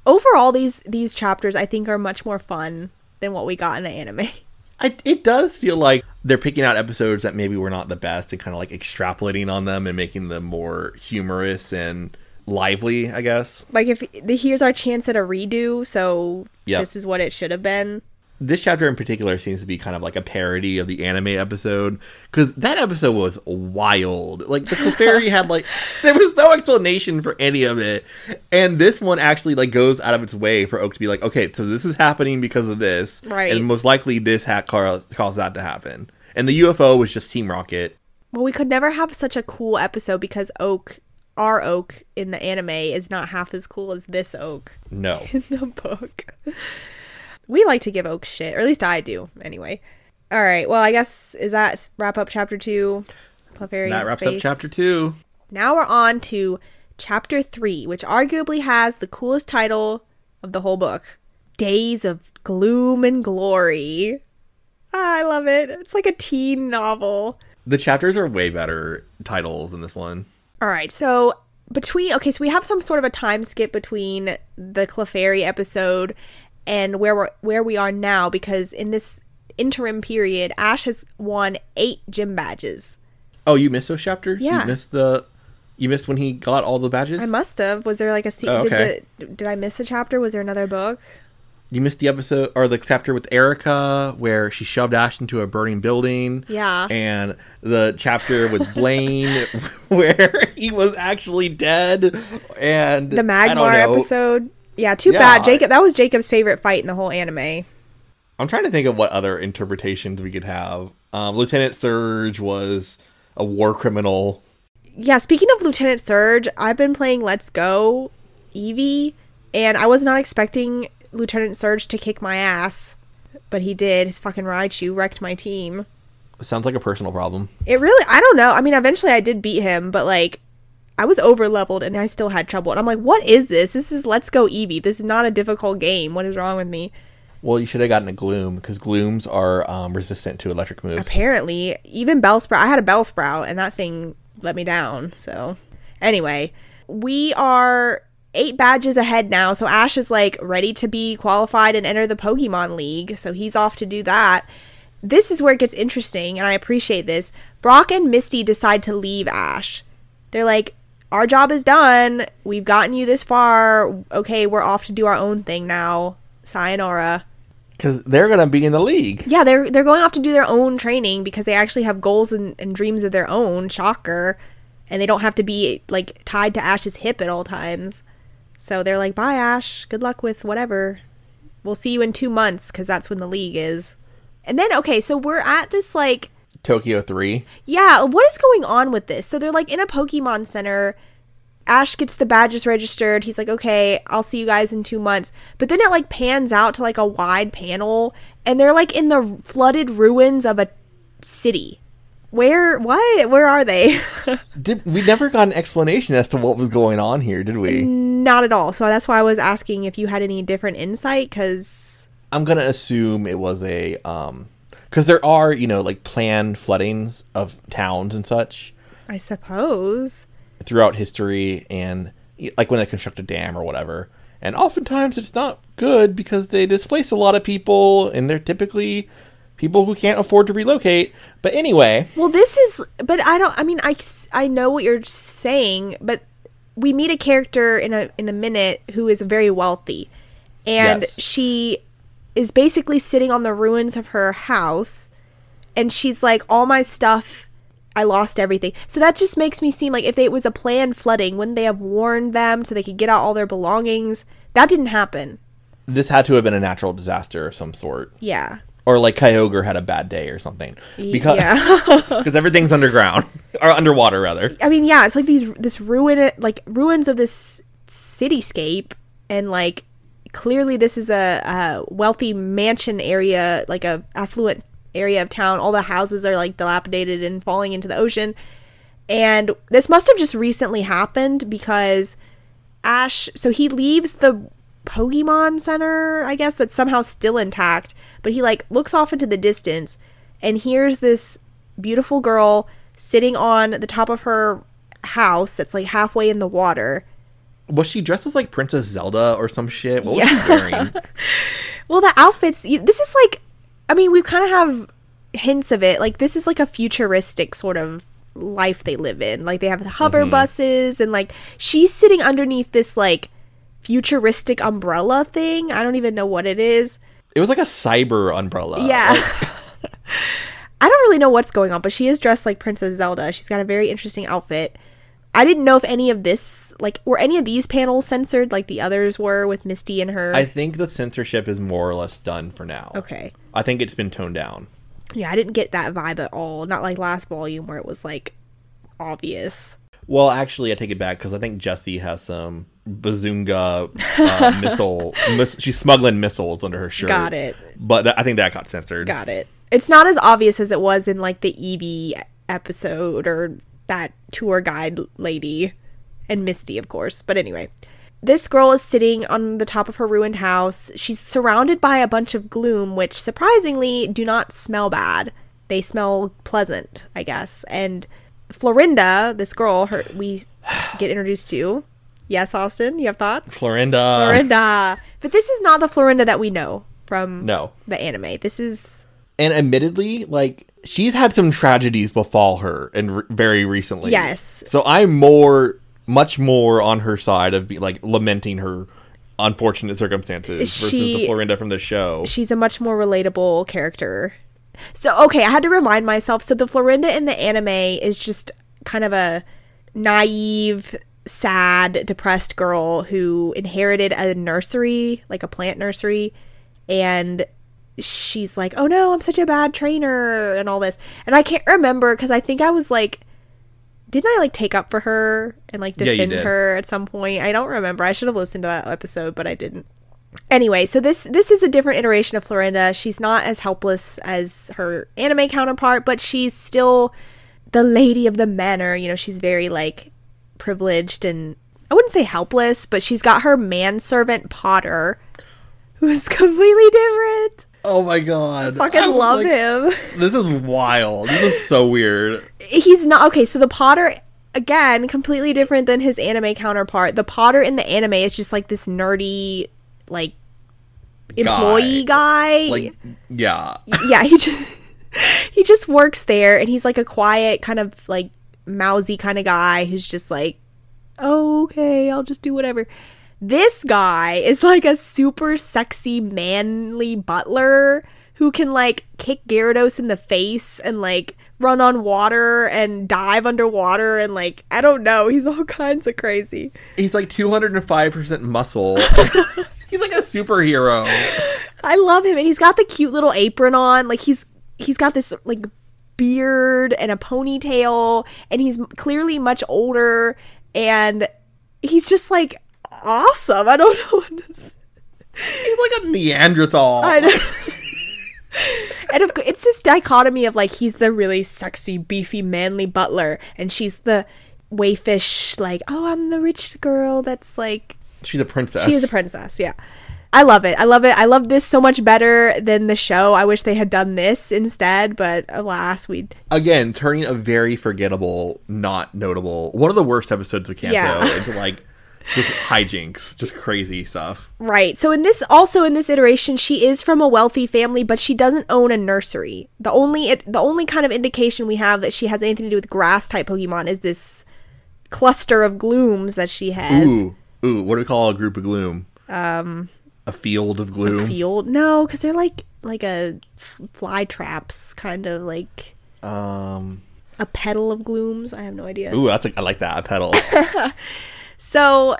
Overall, these, these chapters, I think, are much more fun than what we got in the anime. [laughs] I, it does feel like they're picking out episodes that maybe were not the best and kind of like extrapolating on them and making them more humorous and lively, I guess. like if here's our chance at a redo so Yep. this is what it should have been This chapter in particular seems to be kind of like a parody of the anime episode because that episode was wild. Like the [laughs] Clefairy had like there was no explanation for any of it, and this one actually like goes out of its way for Oak to be like, okay, so this is happening because of this, Right. And most likely this hat caused caused that to happen. And the UFO was just Team Rocket. well we could never have such a cool episode because oak our oak in the anime is not half as cool as this oak No. [laughs] in the book we like to give oak shit or at least i do anyway All right. Well, I guess is that wrap up chapter two. Clefairy that wraps up chapter two. Now we're on to chapter three, which arguably has the coolest title of the whole book Days of Gloom and Glory. Ah, I love it. It's like a teen novel. The chapters are way better titles in this one. All right, so between okay, so we have some sort of a time skip between the Clefairy episode and where we're where we are now because in this interim period, Ash has won eight gym badges. Oh, you missed those chapters? Yeah. You missed the. You missed when he got all the badges. I must have. Was there like a se- Oh, okay. did, the, did I miss a chapter? Was there another book? You missed the episode or the chapter with Erika where she shoved Ash into a burning building. Yeah. And the chapter with Blaine [laughs] where he was actually dead. And The Magmar episode. Yeah, too Yeah. bad. Jacob. That was Jacob's favorite fight in the whole anime. I'm trying to think of what other interpretations we could have. Um, Lieutenant Surge was a war criminal. Yeah, speaking of Lieutenant Surge, I've been playing Let's Go Eevee, and I was not expecting Lieutenant Surge to kick my ass, but he did. His fucking Raichu wrecked my team. Sounds like a personal problem. It really, I don't know. I mean, eventually I did beat him, but like, I was over leveled and I still had trouble. And I'm like, what is this? This is Let's Go Eevee. This is not a difficult game. What is wrong with me? Well, you should have gotten a Gloom because Glooms are um, resistant to electric moves. apparently even bellsprout i had a bellsprout and that thing let me down so anyway we are eight badges ahead now so ash is like ready to be qualified and enter the pokemon league so he's off to do that this is where it gets interesting and i appreciate this brock and misty decide to leave ash they're like our job is done we've gotten you this far okay we're off to do our own thing now sayonara Because they're going to be in the league. yeah, they're they're going off to do their own training because they actually have goals and, and dreams of their own. Shocker, and they don't have to be like tied to Ash's hip at all times. So they're like, "Bye, Ash. Good luck with whatever. We'll see you in two months because that's when the league is." And then okay, so we're at this like Tokyo 3. yeah, what is going on with this? So they're like in a Pokemon Center. Ash gets the badges registered. He's like, okay, I'll see you guys in two months. But then it like pans out to like a wide panel, and they're like in the flooded ruins of a city. Where, what? Where are they? [laughs] Did, we never got an explanation as to what was going on here, did we? Not at all. So that's why I was asking if you had any different insight, because I'm gonna assume it was a um, because there are you know like planned floodings of towns and such I suppose. throughout history, and like when they construct a dam or whatever. And oftentimes it's not good because they displace a lot of people, and they're typically people who can't afford to relocate. But anyway, Well, this is, but I don't. I mean, i i know what you're saying, but we meet a character in a in a minute who is very wealthy, and Yes. she is basically sitting on the ruins of her house, and she's like, all my stuff. I lost everything. So that just makes me seem like if it was a planned flooding, wouldn't they have warned them so they could get out all their belongings? That didn't happen. this had to have been a natural disaster of some sort, Yeah. or like Kyogre had a bad day or something because yeah. [laughs] because everything's underground [laughs] or underwater rather. I mean, yeah, it's like these this ruin like ruins of this cityscape, and like clearly this is a, a wealthy mansion area, like a affluent area of town. All the houses are like dilapidated and falling into the ocean, and this must have just recently happened because Ash. So he leaves the Pokemon Center, I guess that's somehow still intact, but he like looks off into the distance and hears this beautiful girl sitting on the top of her house that's like halfway in the water. Was she dressed as like Princess Zelda or some shit? What was Yeah. she wearing? [laughs] Well, the outfits, this is like, I mean, we kind of have hints of it. Like, this is like a futuristic sort of life they live in. Like, they have the hover mm-hmm. buses, and like, she's sitting underneath this like futuristic umbrella thing. I don't even know what it is. It was like a cyber umbrella. Yeah. Like, [laughs] [laughs] I don't really know what's going on, but she is dressed like Princess Zelda. She's got a very interesting outfit. I didn't know if any of this, like, were any of these panels censored like the others were with Misty and her. I think the censorship is more or less done for now. okay. I think it's been toned down. Yeah, I didn't get that vibe at all. Not like last volume where it was like obvious. Well, actually, I take it back because I think Jessie has some bazunga uh, [laughs] missile. Miss, she's smuggling missiles under her shirt. Got it. But that, I think that got censored. Got it. It's not as obvious as it was in like the Eevee episode or that tour guide lady and Misty, of course. But anyway, this girl is sitting on the top of her ruined house. She's surrounded by a bunch of gloom, which surprisingly do not smell bad. They smell pleasant, I guess. And Florinda, this girl, her we get introduced to. Yes, Austin, you have thoughts? Florinda. Florinda. But this is not the Florinda that we know from No. the anime. This is And admittedly, like she's had some tragedies befall her and re- very recently. Yes. So I'm more, much more on her side of be like lamenting her unfortunate circumstances versus She- the Florinda from the show. she's a much more relatable character. So okay, I had to remind myself. So the Florinda in the anime is just kind of a naive, sad, depressed girl who inherited a nursery, like a plant nursery, and she's like, "Oh no, I'm such a bad trainer," and all this. And I can't remember because I think I was like, didn't I like take up for her and like defend did. her at some point? I don't remember. I should have listened to that episode, but I didn't anyway so this this is a different iteration of florinda she's not as helpless as her anime counterpart but she's still the lady of the manor you know she's very like privileged and i wouldn't say helpless but she's got her manservant potter who's [laughs] completely different oh my god. fucking love him [laughs] This is wild. This is so weird. he's not okay so the potter again completely different than his anime counterpart the potter in the anime is just like this nerdy like employee guy, Like, yeah. yeah he just [laughs] he just works there and he's like a quiet kind of like mousy kind of guy who's just like oh okay i'll just do whatever this guy is like a super sexy manly butler who can like kick gyarados in the face and like run on water and dive underwater and like i don't know he's all [laughs] kinds of crazy He's like 205% muscle. [laughs] He's like a superhero. I love him, and he's got the cute little apron on. Like he's he's got this like beard and a ponytail, and he's clearly much older, and he's just like awesome. I don't [laughs] know what to say. He's like a Neanderthal. I know. and of, it's this dichotomy of like he's the really sexy, beefy, manly butler, and she's the wayfish, like oh, I'm the rich girl that's like She's a princess. She's a princess, yeah. I love it. I love it. I love this so much better than the show. I wish they had done this instead, but alas, we'd Again, turning a very forgettable, not notable, one of the worst episodes of Kanto Yeah. into like just hijinks, just crazy stuff. right. So in this also in this iteration, she is from a wealthy family, but she doesn't own a nursery. The only it, the only kind of indication we have that she has anything to do with grass type Pokemon is this cluster of glooms that she has. Ooh, ooh, what do we call a group of gloom? Um, a field of gloom. Field? No, because they're like like a fly traps, kind of like um, a petal of glooms. I have no idea. ooh, that's like I like that a pedal. [laughs] So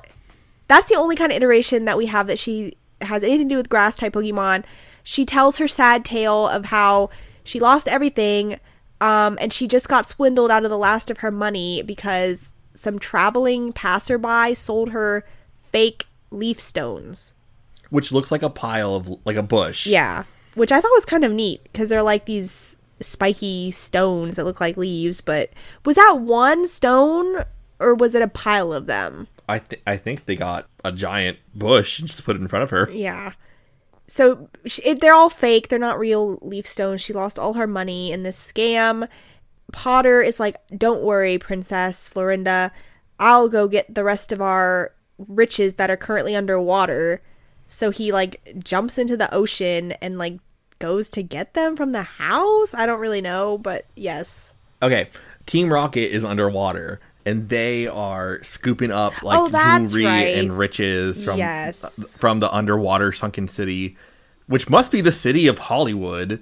that's the only kind of iteration that we have that she has anything to do with grass type Pokemon. She tells her sad tale of how she lost everything um, and she just got swindled out of the last of her money because some traveling passerby sold her fake leaf stones. which looks like a pile of like a bush. Yeah, which I thought was kind of neat because they're like these spiky stones that look like leaves. But was that one stone or was it a pile of them? I th- I think they got a giant bush and just put it in front of her. Yeah. So she, it, they're all fake. They're not real leaf stones. She lost all her money in this scam. Potter is like, "Don't worry, Princess Florinda. I'll go get the rest of our riches that are currently underwater." So he like jumps into the ocean and like goes to get them from the house. I don't really know, but yes. Okay, Team Rocket is underwater and they are scooping up like Oh, jewelry right. and riches from Yes. from the underwater sunken city, which must be the city of Hollywood.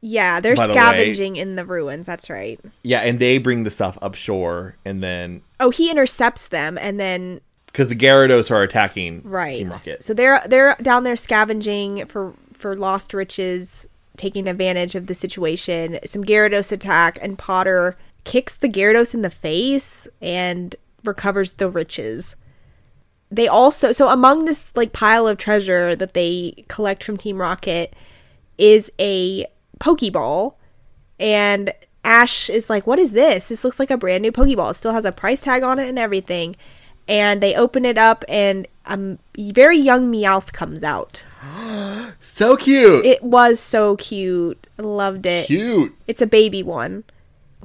Yeah, they're By the scavenging in the ruins. That's right. Yeah, and they bring the stuff up shore and then Oh, he intercepts them and then because the Gyarados are attacking right Team Rocket. so they're they're down there scavenging for for lost riches taking advantage of the situation some gyarados attack and potter kicks the gyarados in the face and recovers the riches they also so among this like pile of treasure that they collect from team rocket is a Pokeball, and Ash is like, "What is this? This looks like a brand new Pokeball. It still has a price tag on it and everything." And they open it up, and a very young Meowth comes out. [gasps] So cute. It was so cute. Loved it. cute. It's a baby one.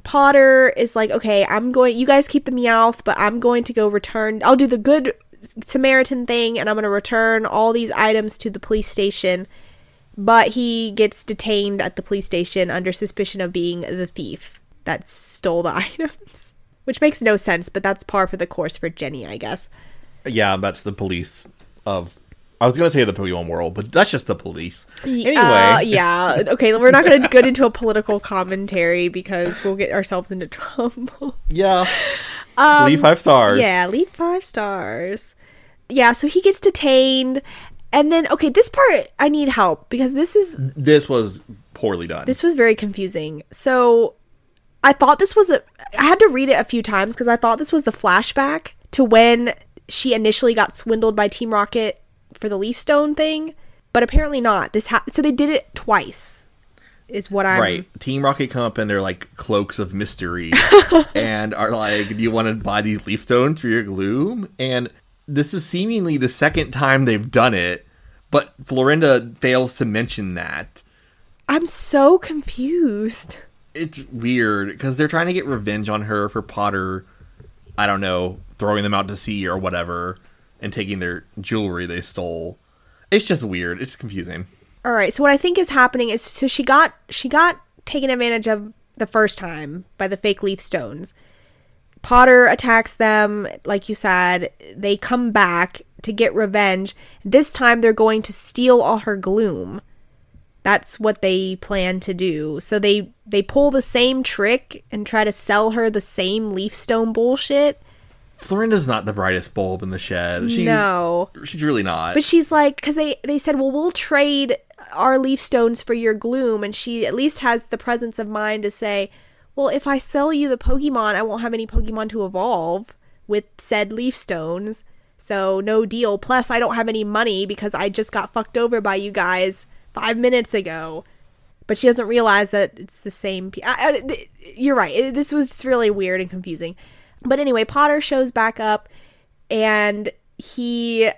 Potter is like, okay, I'm going. You guys keep the Meowth, but I'm going to go return. I'll do the good Samaritan thing, and I'm going to return all these items to the police station. But he gets detained at the police station under suspicion of being the thief that stole the [laughs] items, which makes no sense. But that's par for the course for Jenny, I guess. Yeah, that's the police of. I was gonna say the Pokemon world, but that's just the police. Anyway, Uh, [laughs] yeah. Okay, we're not going to get into a political commentary because we'll get ourselves into [laughs] trouble. yeah. Leave five stars. Um, Yeah, leave five stars. Yeah, so he gets detained. And then, okay, this part I need help because this is This was poorly done. this was very confusing. So I thought this was a I had to read it a few times because I thought this was the flashback to when she initially got swindled by Team Rocket for the Leaf Stone thing, but apparently not. This ha- so they did it twice. Is what I'm Right. Team Rocket come up in their like cloaks of mystery [laughs] and are like, Do you want to buy these leaf stones for your gloom? And this is seemingly the second time they've done it, but Florinda fails to mention that. I'm so confused. It's weird because they're trying to get revenge on her for Potter, I don't know, throwing them out to sea or whatever and taking their jewelry they stole. It's just weird. It's confusing. All right. So what I think is happening is so she got she got taken advantage of the first time by the fake leaf stones. Potter attacks them, like you said. They come back to get revenge. This time they're going to steal all her gloom. That's what they plan to do. So they they pull the same trick and try to sell her the same leaf stone bullshit. Florinda's not the brightest bulb in the shed. She's, no. She's really not. But she's like, because they they said, well, we'll trade our leaf stones for your gloom, and she at least has the presence of mind to say, well, if I sell you the Pokemon, I won't have any Pokemon to evolve with said leaf stones. So no deal. Plus, I don't have any money because I just got fucked over by you guys five minutes ago. But she doesn't realize that it's the same. Pe- I, I, th- you're right. It- this was really weird and confusing. But anyway, Potter shows back up, and he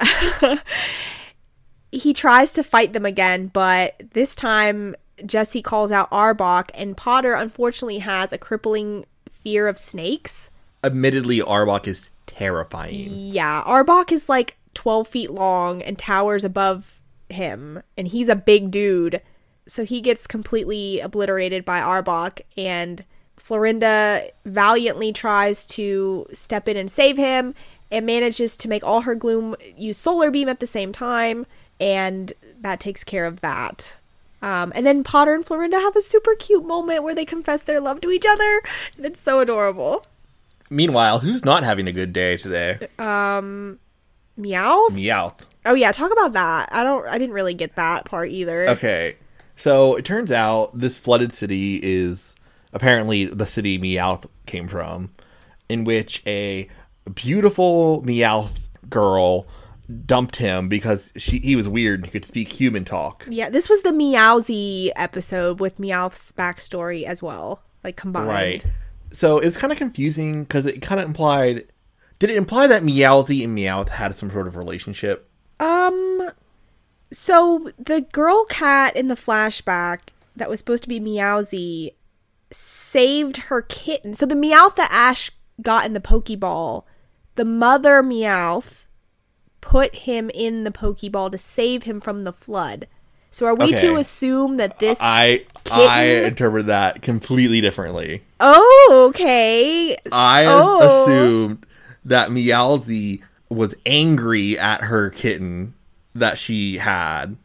[laughs] he tries to fight them again, but this time Jessie calls out Arbok, and Potter unfortunately has a crippling fear of snakes. Admittedly, Arbok is terrifying. Yeah, Arbok is like 12 feet long and towers above him, and he's a big dude. So he gets completely obliterated by Arbok, and Florinda valiantly tries to step in and save him and manages to make all her gloom use solar beam at the same time, and that takes care of that. Um, and then Potter and Florinda have a super cute moment where they confess their love to each other, and it's so adorable. Meanwhile, who's not having a good day today? Um, Meow? Meowth. Oh yeah, talk about that. I don't. I didn't really get that part either. Okay. So it turns out this flooded city is apparently the city Meowth came from, in which a beautiful Meowth girl dumped him because she he was weird and he could speak human talk. Yeah, this was the Meowzie episode with Meowth's backstory as well, like combined. Right. So it was kind of confusing because it kind of implied. Did it imply that Meowzie and Meowth had some sort of relationship? Um. So the girl cat in the flashback that was supposed to be Meowzie saved her kitten. So the Meowth that Ash got in the Pokeball, the mother Meowth put him in the Pokeball to save him from the flood. So are we to assume that this I kitten- I interpret that completely differently. Oh, okay. I Oh. assumed that Meowzie was angry at her kitten that she had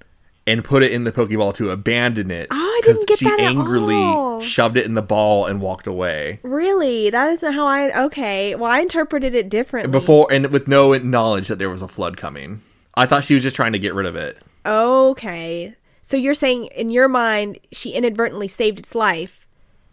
and put it in the Pokeball to abandon it. Oh, I didn't get she that at angrily shoved it in the ball and walked away. Really? That isn't how I okay. Well, I interpreted it differently. Before and with no knowledge that there was a flood coming. I thought she was just trying to get rid of it. Okay. So you're saying in your mind she inadvertently saved its life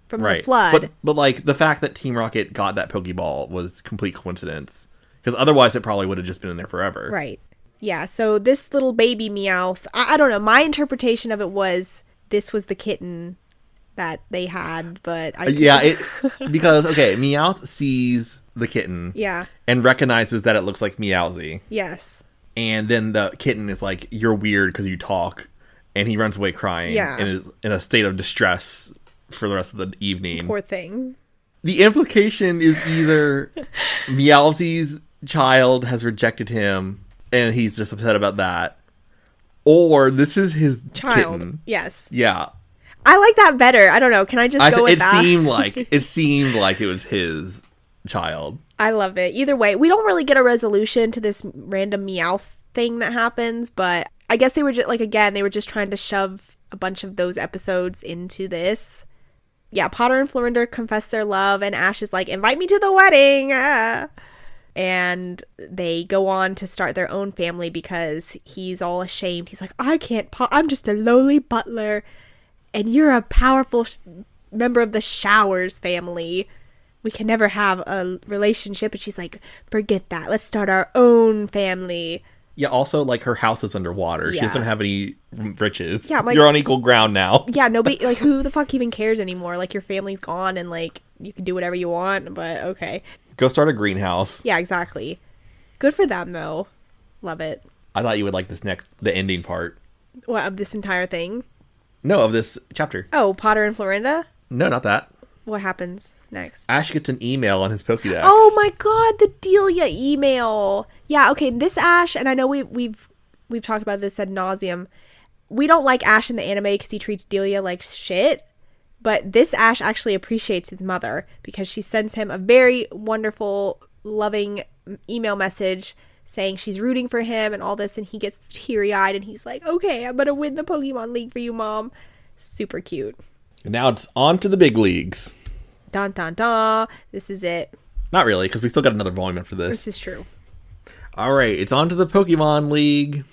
from Right. the flood. But but like the fact that Team Rocket got that Pokeball was complete coincidence. Because otherwise it probably would have just been in there forever. right. Yeah, so this little baby Meowth, I, I don't know, my interpretation of it was this was the kitten that they had, but I uh, Yeah, it [laughs] because okay, Meowth sees the kitten yeah, and recognizes that it looks like Meowzie. yes, And then the kitten is like, "You're weird because you talk," and he runs away crying Yeah. and is in a state of distress for the rest of the evening. poor thing. the implication is either [laughs] Meowzie's child has rejected him and he's just upset about that, or this is his Child, kitten. yes, Yeah, I like that better. I don't know. Can I just I go th- with it that? seemed like [laughs] it seemed like it was his child. I love it. Either way, we don't really get a resolution to this random meow thing that happens, but I guess they were just like again, they were just trying to shove a bunch of those episodes into this. Yeah, Potter and Florinda confess their love, and Ash is like, "Invite me to the wedding," ah. And they go on to start their own family because he's all ashamed. He's like, "I can't. Po- I'm just a lowly butler, and you're a powerful sh- member of the Showers family." we can never have a relationship and she's like forget that let's start our own family Yeah. Also, like her house is underwater. She doesn't have any riches. Yeah, like- you're on equal ground now. yeah [laughs] nobody like who the fuck even cares anymore like your family's gone and like you can do whatever you want but okay Go start a greenhouse. yeah exactly good for them though love it I thought you would like this next, the ending part. what of this entire thing No, of this chapter. oh potter and florinda No, not that. what happens next Ash gets an email on his Pokédex. Oh my god, the Delia email. Yeah, okay, this Ash, and I know we we've we've talked about this ad nauseum. We don't like Ash in the anime because he treats Delia like shit. But this Ash actually appreciates his mother because she sends him a very wonderful, loving email message saying she's rooting for him and all this, and he gets teary eyed and he's like, "Okay, I'm gonna win the Pokemon League for you, mom." Super cute. Now it's on to the big leagues. Dun dun dun. This is it. Not really, because we still got another volume after this. This is true. All right, it's on to the Pokemon League.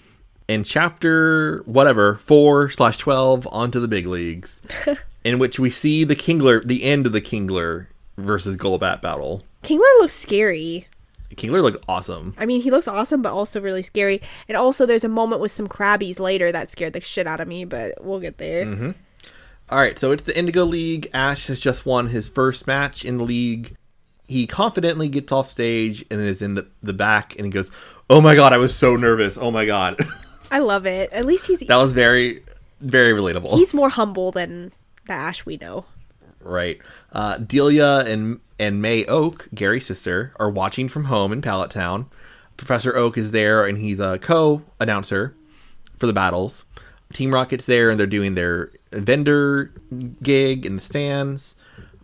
In chapter whatever four slash twelve, onto the big leagues, [laughs] in which we see the Kingler, the end of the Kingler versus Golbat battle. Kingler looks scary. Kingler looked awesome. I mean, he looks awesome, but also really scary. And also, there's a moment with some Krabbies later that scared the shit out of me, but we'll get there. Mm-hmm. All right, so it's the Indigo League. Ash has just won his first match in the league. He confidently gets off stage and is in the, the back and he goes, Oh my god, I was so nervous. Oh my god. [laughs] I love it. At least he's that was very, very relatable. he's more humble than the Ash we know. Right. Uh, Delia and and May Oak, Gary's sister, are watching from home in Pallet Town. Professor Oak is there, and he's a co-announcer for the battles. Team Rocket's there, and they're doing their vendor gig in the stands.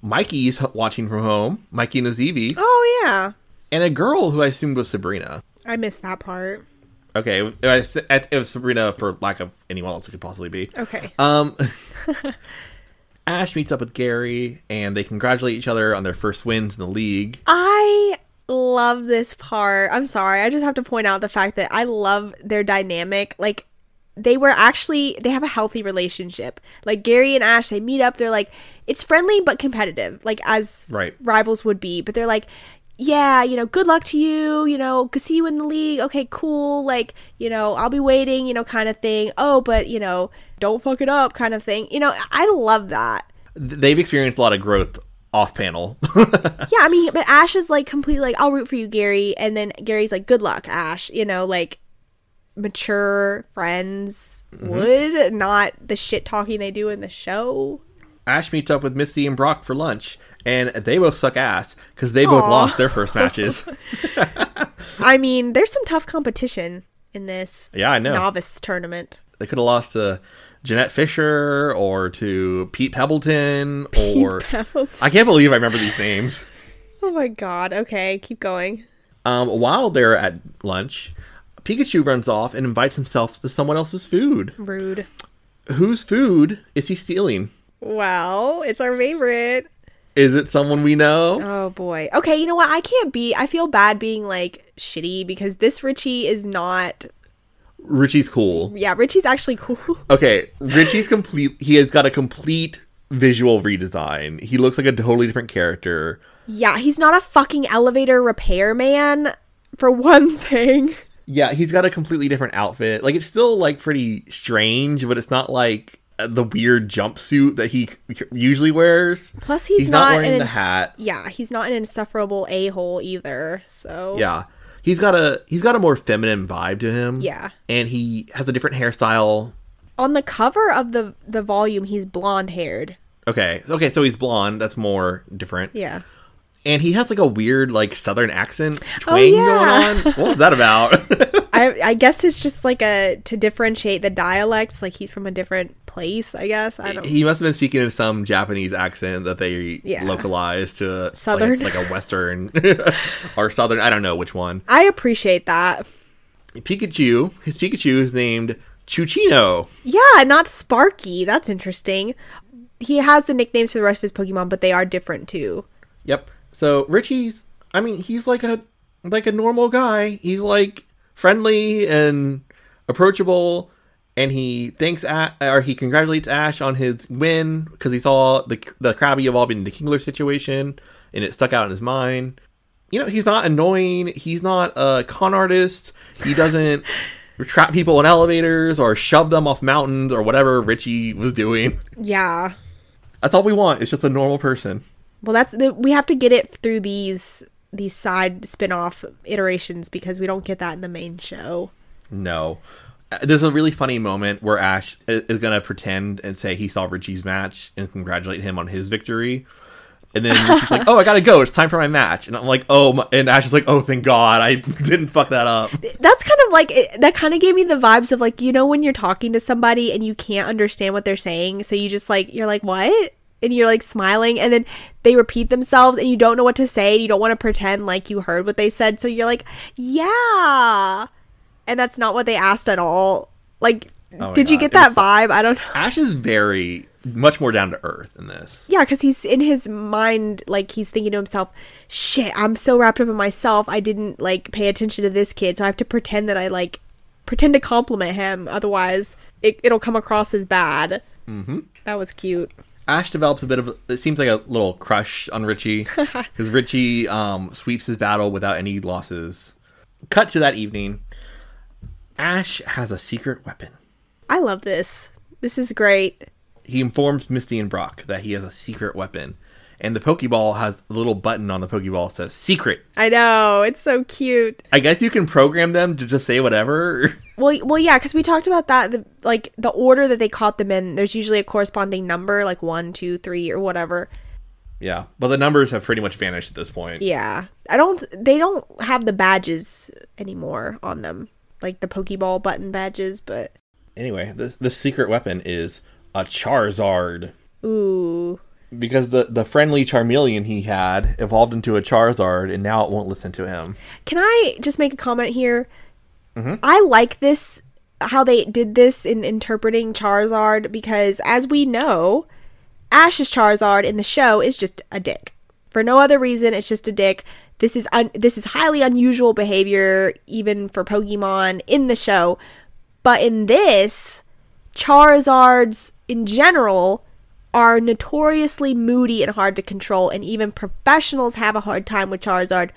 Mikey's watching from home. Mikey and his Eevee, Oh yeah, and a girl who I assumed was Sabrina. I missed that part. Okay, it was Sabrina for lack of anyone else it could possibly be. Okay. Um, [laughs] Ash meets up with Gary, and they congratulate each other on their first wins in the league. I love this part. I'm sorry. I just have to point out the fact that I love their dynamic. Like they were actually they have a healthy relationship. Like Gary and Ash, they meet up, they're like it's friendly but competitive, like as Right. rivals would be, but they're like yeah, you know, good luck to you, you know, good see you in the league. Okay, cool. Like, you know, I'll be waiting, you know, kind of thing. Oh, but, you know, don't fuck it up kind of thing. You know, I love that. They've experienced a lot of growth off panel. [laughs] Yeah, I mean, but Ash is like completely like, I'll root for you, Gary. And then Gary's like, good luck, Ash. You know, like mature friends mm-hmm. would, not the shit talking they do in the show. Ash meets up with Misty and Brock for lunch, and they both suck ass because they both lost their first matches. [laughs] [laughs] I mean, there's some tough competition in this yeah, I know. novice tournament. They could have lost to Jeanette Fisher or to Pete Pebbleton [laughs] or. Pebbles. I can't believe I remember these names. oh my god. Okay, keep going. Um, while they're at lunch, Pikachu runs off and invites himself to someone else's food. Rude. Whose food is he stealing? Well, it's our favorite. Is it someone we know? Oh boy. Okay, you know what? I can't be. I feel bad being like shitty because this Richie is not. Richie's cool. Yeah, Richie's actually cool. [laughs] Okay, Richie's complete. He has got a complete visual redesign. He looks like a totally different character. Yeah, he's not a fucking elevator repairman, for one [laughs] thing. Yeah, he's got a completely different outfit. Like it's still like pretty strange, but it's not like the weird jumpsuit that he usually wears. Plus, he's, He's not, not wearing the ins- hat. Yeah, he's not an insufferable a hole either. So Yeah. He's got a he's got a more feminine vibe to him. Yeah. And he has a different hairstyle. on the cover of the the volume, he's blonde haired. Okay. Okay, so he's blonde. That's more different. Yeah. And he has like a weird like southern accent oh, twang Oh, yeah. going on. What was that about? [laughs] I I guess it's just like a to differentiate the dialects. Like he's from a different place. I guess I don't. he must have been speaking in some Japanese accent that they Yeah. localized to Southern. it's like a western [laughs] or southern. I don't know which one. I appreciate that. Pikachu, his Pikachu is named Chuchino. Yeah, not Sparky. That's interesting. He has the nicknames for the rest of his Pokemon, but they are different too. Yep. So Richie's I mean, he's like a like a normal guy. He's like friendly and approachable and he thanks A- or he congratulates Ash on his win because he saw the the Krabby evolve into Kingler situation and it stuck out in his mind. You know, he's not annoying. He's not a con artist. He doesn't [laughs] trap people in elevators or shove them off mountains or whatever Richie was doing. Yeah. That's all we want. It's just a normal person. Well, that's the, we have to get it through these these side spin-off iterations because we don't get that in the main show. No. Uh, There's a really funny moment where Ash is going to pretend and say he saw Richie's match and congratulate him on his victory. And then she's like, "Oh, I gotta go. It's time for my match." And I'm like, "Oh," my, and Ash is like, "Oh, thank God, I [laughs] didn't fuck that up." That's kind of like it, that kind of gave me the vibes of like you know when you're talking to somebody and you can't understand what they're saying, so you just like you're like what? And you're like smiling, and then they repeat themselves, and you don't know what to say. You don't want to pretend like you heard what they said, so you're like, "Yeah," and that's not what they asked at all. Like, Oh did you get that vibe? I don't know. Ash is very much more down to earth in this. Yeah, because he's in his mind, like he's thinking to himself, "Shit, I'm so wrapped up in myself. I didn't like pay attention to this kid, so I have to pretend that I like pretend to compliment him. Otherwise, it, it'll come across as bad." Mm-hmm. That was cute. Ash develops a bit of it seems like a little crush on Richie [laughs] because Richie um, sweeps his battle without any losses. Cut to that evening. Ash has a secret weapon. I love this. This is great. he informs Misty and Brock that he has a secret weapon. And the Pokeball has a little button on the Pokeball that says secret. I know it's so cute. I guess you can program them to just say whatever. [laughs] Well, well, yeah, because we talked about that. The, like the order that they caught them in, there's usually a corresponding number, like one, two, three, or whatever. yeah, but the numbers have pretty much vanished at this point. Yeah. I don't they don't have the badges anymore on them. Like the Pokeball button badges, but Anyway, the this secret weapon is a Charizard. ooh. Because the, the friendly Charmeleon he had evolved into a Charizard and now it won't listen to him. Can I just make a comment here? Mm-hmm. I like this how they did this in interpreting Charizard because as we know, Ash's Charizard in the show is just a dick. For no other reason, it's just a dick. This is un- this is highly unusual behavior even for Pokemon in the show. But in this, Charizards in general are notoriously moody and hard to control, and even professionals have a hard time with Charizard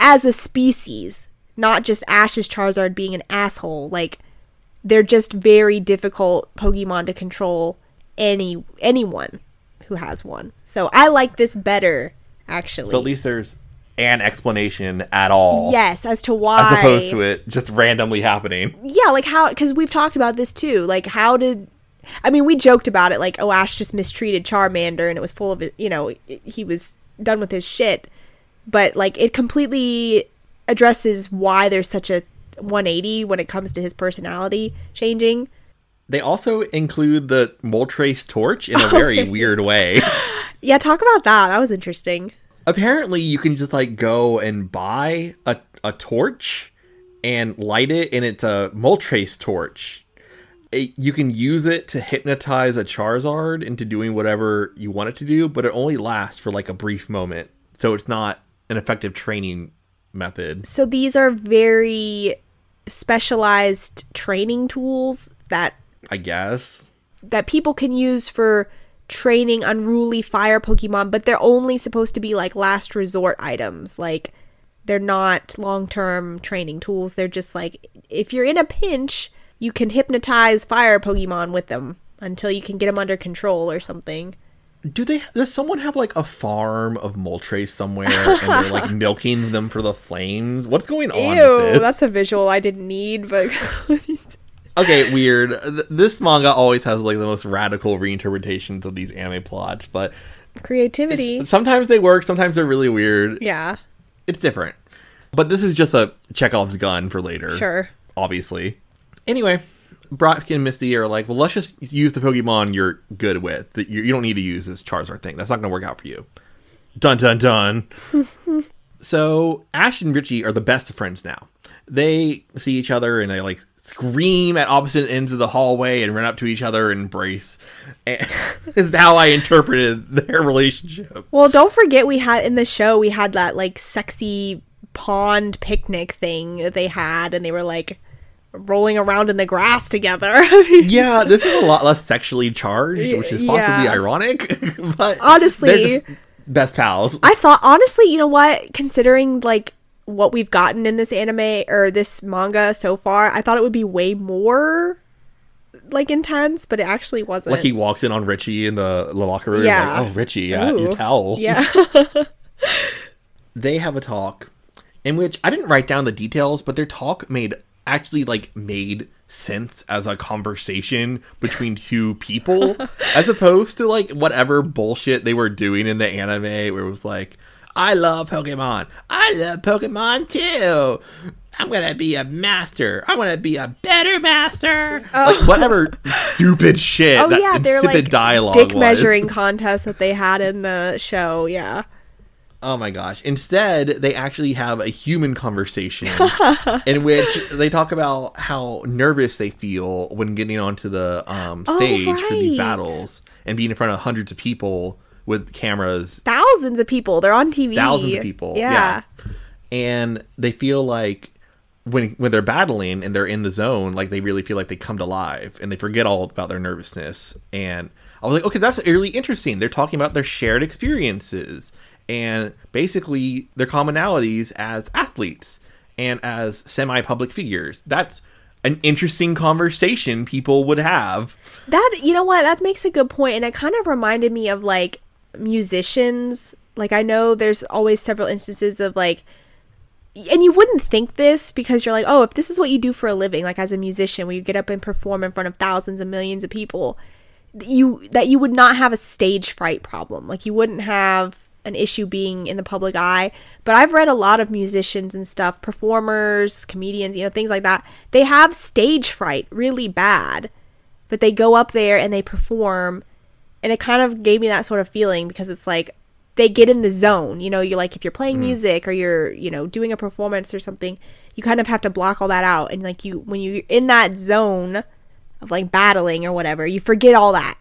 as a species, not just Ash's Charizard being an asshole. Like, they're just very difficult Pokemon to control any anyone who has one. So I like this better, actually. So at least there's an explanation at all. yes, as to why As opposed to it just randomly happening. yeah, like how because we've talked about this too. Like how did I mean we joked about it like oh Ash just mistreated Charmander and it was full of you know he was done with his shit, but like it completely addresses why there's such a 180 when it comes to his personality changing. They also include the Moltres torch in a [laughs] very weird way. [laughs] Yeah, talk about that. That was interesting. Apparently, you can just like go and buy a, a torch and light it, and it's a Moltres torch. It, you can use it to hypnotize a Charizard into doing whatever you want it to do, but it only lasts for like a brief moment. So it's not an effective training method. So these are very specialized training tools that I guess. that people can use for training unruly fire Pokemon, but they're only supposed to be like last resort items. Like they're not long term training tools. They're just like if you're in a pinch, you can hypnotize fire Pokemon with them. until you can get them under control or something. Do they? Does someone have like a farm of Moltres somewhere, and they're like [laughs] milking them for the flames? What's going on? Ew, with this? that's a visual I didn't need, but [laughs] okay, weird. This manga always has like the most radical reinterpretations of these anime plots, but creativity. sometimes they work, sometimes they're really weird. Yeah, It's different. But this is just a Chekhov's gun for later. sure. Obviously. Anyway, Brock and Misty are like, well, let's just use the Pokemon you're good with. That You, you don't need to use this Charizard thing. That's not going to work out for you. Dun dun dun. [laughs] so Ash and Richie are the best of friends now. They see each other and they like scream at opposite ends of the hallway and run up to each other and embrace. And [laughs] is how I interpreted their relationship. Well, don't forget we had in the show we had that like sexy pond picnic thing that they had, and they were like rolling around in the grass together. [laughs] Yeah, this is a lot less sexually charged, which is possibly Yeah. ironic. [laughs] but Honestly- best pals. I thought honestly, you know what? Considering like what we've gotten in this anime or this manga so far, I thought it would be way more like intense, but it actually wasn't. like he walks in on Richie in the locker room, Yeah. like, "Oh, Richie, yeah, your towel." yeah. [laughs] They have a talk in which I didn't write down the details, but their talk made actually like made sense as a conversation between two people, [laughs] as opposed to like whatever bullshit they were doing in the anime, where it was like, "I love Pokemon. I love Pokemon too." I'm gonna be a master. I want to be a better master. Oh. Like whatever stupid shit. oh that yeah, they're like dialogue dick was. measuring contest that they had in the show. Yeah. Oh my gosh. Instead, they actually have a human conversation [laughs] in which they talk about how nervous they feel when getting onto the um, Oh, stage for these battles and being in front of hundreds of people with cameras, Thousands of people. They're on TV. thousands of people. Yeah. And they feel like when when they're battling and they're in the zone, like they really feel like they come to life and they forget all about their nervousness. And I was like, okay, that's really interesting. They're talking about their shared experiences and basically their commonalities as athletes and as semi public figures. That's an interesting conversation people would have. That you know what that makes a good point, and it kind of reminded me of like musicians. Like I know there's always several instances of like, and you wouldn't think this because you're like, oh, if this is what you do for a living, like as a musician, where you get up and perform in front of thousands and millions of people, you that you would not have a stage fright problem. Like you wouldn't have an issue being in the public eye. But I've read a lot of musicians and stuff, performers, comedians, you know, things like that. They have stage fright really bad but they go up there and they perform and it kind of gave me that sort of feeling because it's like they get in the zone you know you're like if you're playing mm. music or you're you know doing a performance or something you kind of have to block all that out and like you when you're in that zone of like battling or whatever you forget all that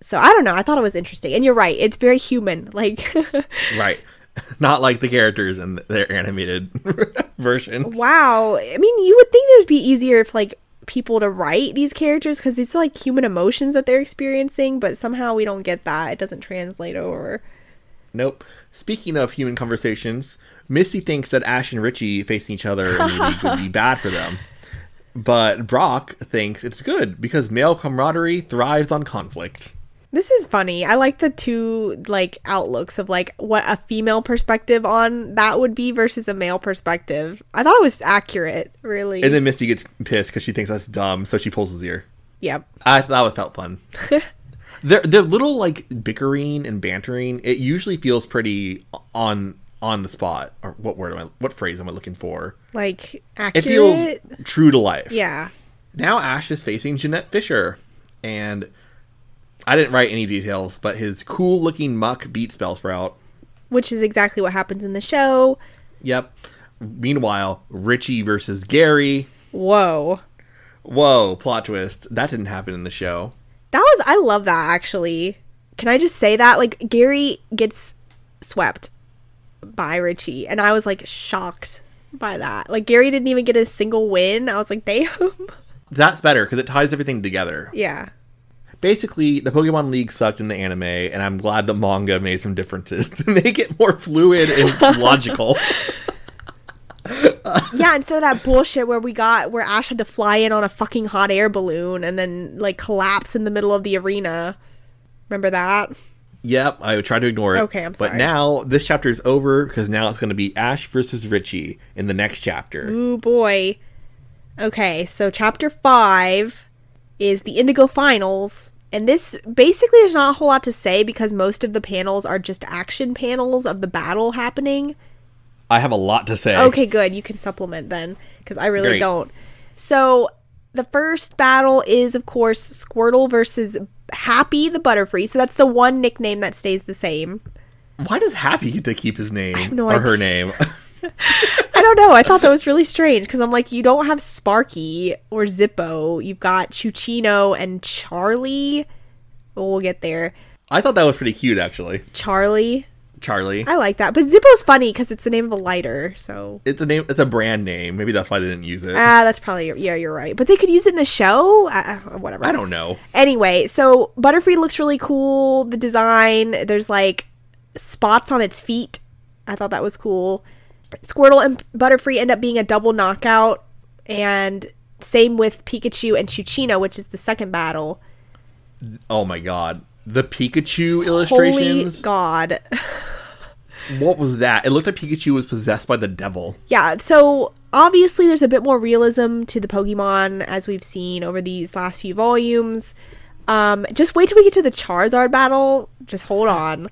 so i don't know i thought it was interesting and you're right it's very human [laughs] like Right. [laughs] Not like the characters in their animated [laughs] versions. wow i mean you would think it would be easier if like people to write these characters because it's like human emotions that they're experiencing but somehow we don't get that it doesn't translate over Nope. Speaking of human conversations, Misty thinks that Ash and Richie facing each other in the league would be bad for them. But Brock thinks it's good because male camaraderie thrives on conflict. This is funny i like the two like outlooks of like what a female perspective on that would be versus a male perspective i thought it was accurate really And then Misty gets pissed because she thinks that's dumb, so she pulls his ear. yep I thought it felt fun. [laughs] their their little like bickering and bantering, it usually feels pretty on on the spot. Or what word am I? What phrase am I looking for? like accurate. It feels true to life. yeah Now Ash is facing Jeanette Fisher, and I didn't write any details, but his cool looking Muk beats Bellsprout. which is exactly what happens in the show Yep. Meanwhile, Richie versus Gary. whoa Whoa, plot twist. That didn't happen in the show. That was I love that actually. Can I just say that like Gary gets swept by Richie and I was like shocked by that. Like Gary didn't even get a single win. I was like, "Damn." [laughs] That's better because it ties everything together. yeah. Basically, the Pokemon League sucked in the anime, and I'm glad the manga made some differences [laughs] to make it more fluid and [laughs] logical. yeah, instead of that bullshit where we got where Ash had to fly in on a fucking hot air balloon and then like collapse in the middle of the arena. Remember that? Yep, I tried to ignore it. Okay, I'm sorry. But now this chapter is over because now it's going to be Ash versus Richie in the next chapter. Ooh boy. Okay, so chapter five is the Indigo Finals. And this basically there's not a whole lot to say because most of the panels are just action panels of the battle happening. I have a lot to say. Okay, good. You can supplement then because I really Great. don't. So the first battle is, of course, Squirtle versus Happy the Butterfree. So that's the one nickname that stays the same. Why does Happy get to keep his name no or her name? [laughs] I don't know. I thought that was really strange because I'm like, you don't have Sparky or Zippo. You've got Chuchino and Charlie. We'll get there. I thought that was pretty cute, actually. Charlie. Charlie. I like that. But Zippo's funny because it's the name of a lighter. So. It's a name. It's a brand name. Maybe that's why they didn't use it. Ah, that's probably yeah. You're right, but they could use it in the show. Uh, whatever. I don't know. Anyway, so Butterfree looks really cool. The design, there's like spots on its feet. I thought that was cool. Squirtle and Butterfree end up being a double knockout, and same with Pikachu and Chuchino, which is the second battle. Oh my god, the Pikachu Holy illustrations. God. What was that? It looked like Pikachu was possessed by the devil. Yeah, so obviously there's a bit more realism to the Pokemon as we've seen over these last few volumes. Um, just wait till we get to the Charizard battle. Just hold on.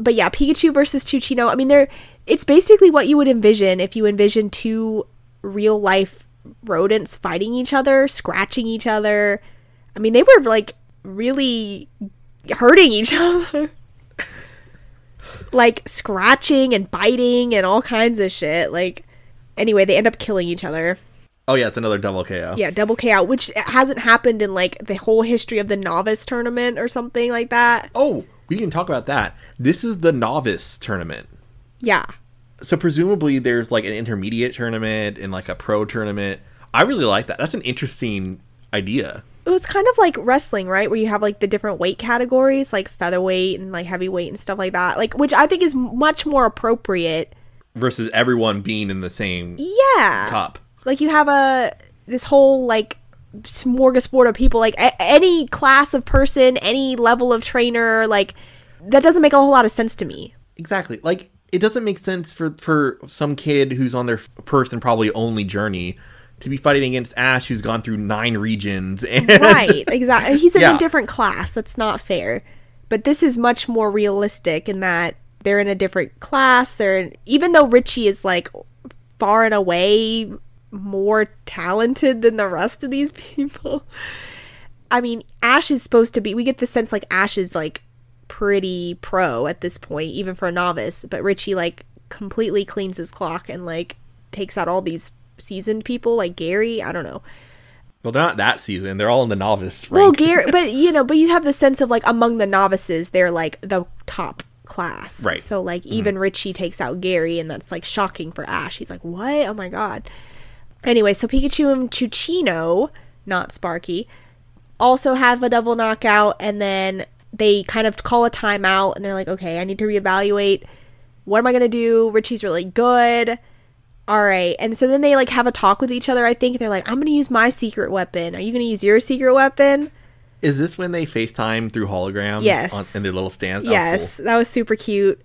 But yeah, Pikachu versus Chuchino. I mean, they're it's basically what you would envision if you envision two real life rodents fighting each other, scratching each other. I mean, they were like really hurting each [laughs] other. like scratching and biting and all kinds of shit. Like, anyway, they end up killing each other. Oh yeah, it's another double KO. Yeah, double KO, which hasn't happened in like the whole history of the novice tournament or something like that. Oh, we can talk about that. This is the novice tournament. Yeah. So presumably there's like an intermediate tournament and like a pro tournament. I really like that. That's an interesting idea. It was kind of like wrestling, right? Where you have like the different weight categories, like featherweight and like heavyweight and stuff like that. Like, which I think is much more appropriate. Versus everyone being in the same Yeah. cup. like you have a this whole like smorgasbord of people like a- any class of person any level of trainer like that doesn't make a whole lot of sense to me Exactly. Like it doesn't make sense for for some kid who's on their first and probably only journey to be fighting against Ash who's gone through nine regions [laughs] and right exactly he's in Yeah. a different class that's not fair but this is much more realistic in that they're in a different class they're in, even though richie is like far and away more talented than the rest of these [laughs] people i mean ash is supposed to be we get the sense like ash is like pretty pro at this point even for a novice but richie like completely cleans his clock and like takes out all these seasoned people like gary i don't know Well, they're not that season. They're all in the novice well. Gary, [laughs] but you know, but you have the sense of like among the novices, they're like the top class. Right. So like mm-hmm. even Richie takes out Gary, and that's like shocking for Ash. He's like, "What? Oh my god." Anyway, so Pikachu and Chuchino, not Sparky, also have a double knockout, and then they kind of call a timeout, and they're like, "Okay, I need to reevaluate. What am I gonna do? Richie's really good." all right and so then they like have a talk with each other i think they're like i'm gonna use my secret weapon are you gonna use your secret weapon Is this when they FaceTime through holograms? Yes. On, in their little stands. yes that was super cute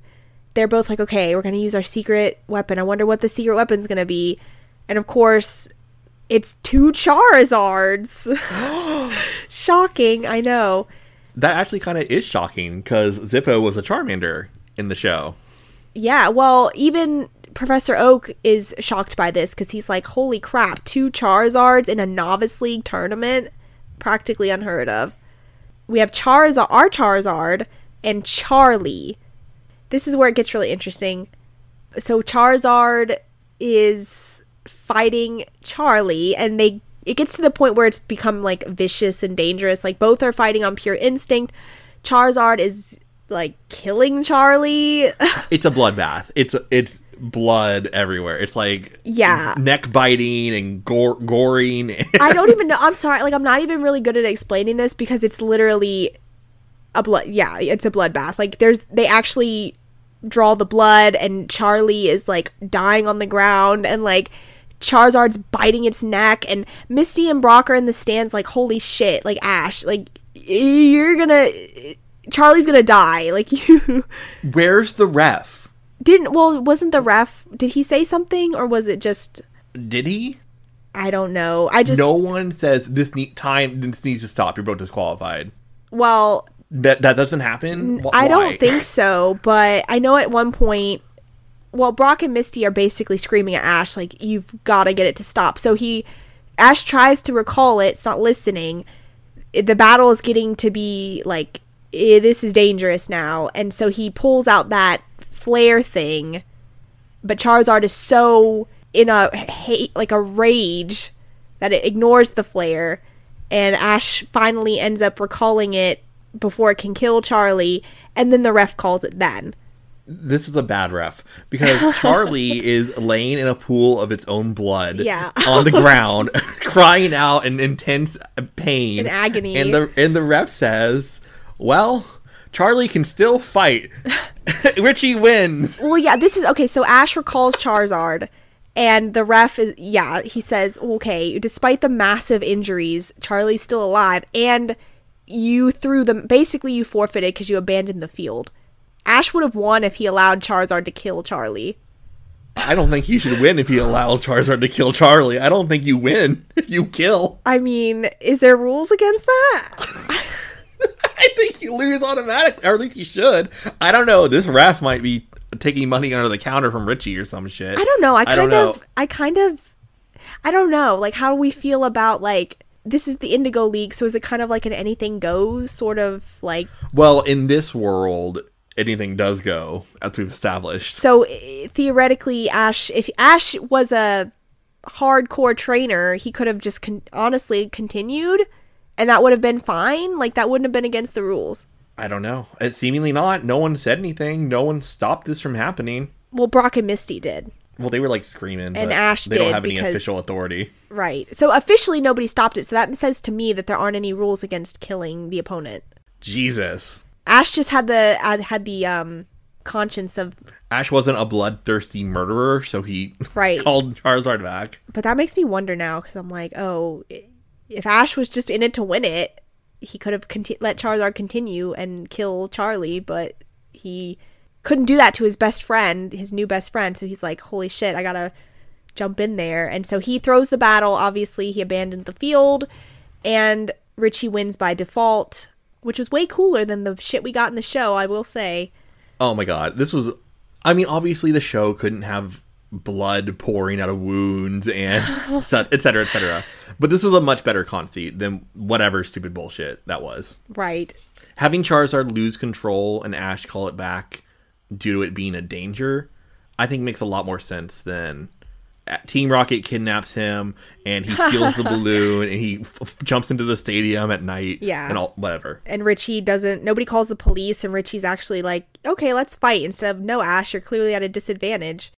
they're both like okay we're gonna use our secret weapon i wonder what the secret weapon's gonna be and of course it's two charizards [gasps] [gasps] shocking i know That actually kind of is shocking because Zippo was a Charmander in the show. yeah well even professor oak is shocked by this because he's like holy crap two charizards in a novice league tournament? Practically unheard of. We have charizard our charizard and charlie. This is where it gets really interesting. So charizard is fighting charlie and they it gets to the point where it's become like vicious and dangerous like both are fighting on pure instinct charizard is like killing charlie [laughs] It's a bloodbath. It's it's blood everywhere. It's like Yeah. neck biting and gore, goring. [laughs] I don't even know. I'm sorry. Like, I'm not even really good at explaining this because it's literally a blood. Yeah, it's a bloodbath. Like, there's they actually draw the blood, and Charlie is like dying on the ground, and like Charizard's biting its neck, and Misty and Brock are in the stands like, holy shit, like Ash, like you're gonna, Charlie's gonna die. [laughs] Like you Where's the ref? didn't. Well, wasn't the ref? Did he say something, or was it just? Did he? I don't know. I just no one says this need time. This needs to stop. You're both disqualified. well, That that doesn't happen. Wh- I don't think so, but I know at one point, well, Brock and Misty are basically screaming at Ash, like, you've got to get it to stop. So he, Ash tries to recall it, it's not listening. The battle is getting to be like, eh, this is dangerous now. And so he pulls out that flare thing, but Charizard is so in a hate, like a rage that it ignores the flare and Ash finally ends up recalling it before it can kill Charlie and then the ref calls it then. This is a bad ref because [laughs] Charlie is laying in a pool of its own blood Yeah. on the [laughs] ground, [laughs] crying out in intense pain In agony. And the and the ref says, "Well, Charlie can still fight. Richie wins." Well, yeah, this is okay. So Ash recalls Charizard, and the ref is yeah. He says, okay, despite the massive injuries, Charlie's still alive, and you threw them. Basically, you forfeited because you abandoned the field. Ash would have won if he allowed Charizard to kill Charlie. I don't think he should win if he allows Charizard to kill Charlie. I don't think you win if you kill. I mean, is there rules against that? [laughs] I think you lose automatically, or at least you should. I don't know. This ref might be taking money under the counter from Richie or some shit. I don't know. I I kind don't know. of, I kind of, I don't know. Like, how do we feel about like this is the Indigo League? So is it kind of like an anything goes sort of like? Well, in this world, anything does go, as we've established. So eh, theoretically, Ash, if Ash was a hardcore trainer, he could have just con- honestly continued, and that would have been fine. Like that wouldn't have been against the rules. I don't know. It's seemingly not. No one said anything. No one stopped this from happening. Well, Brock and Misty did. Well, they were like screaming, And but Ash they don't have any because- official authority. Right. So officially nobody stopped it. So that says to me that there aren't any rules against killing the opponent. Jesus. Ash just had the uh, had the um conscience of Ash wasn't a bloodthirsty murderer, so he [laughs] Right. called Charizard back. but that makes me wonder now cuz I'm like, oh, if Ash was just in it to win it, he could have conti- let Charizard continue and kill Charlie, but he couldn't do that to his best friend, his new best friend. So he's like, holy shit, I got to jump in there. And so he throws the battle. Obviously, he abandoned the field and Richie wins by default, which was way cooler than the shit we got in the show, I will say. Oh my god, this was. I mean, obviously the show couldn't have blood pouring out of wounds and [laughs] et cetera, et cetera. But this was a much better conceit than whatever stupid bullshit that was. Right. Having Charizard lose control and Ash call it back due to it being a danger, I think makes a lot more sense than Team Rocket kidnaps him and he steals the [laughs] balloon and he f- jumps into the stadium at night. Yeah. and all whatever. and Richie doesn't nobody calls the police and Richie's actually like, "Okay, let's fight." Instead of, "No, Ash, you're clearly at a disadvantage."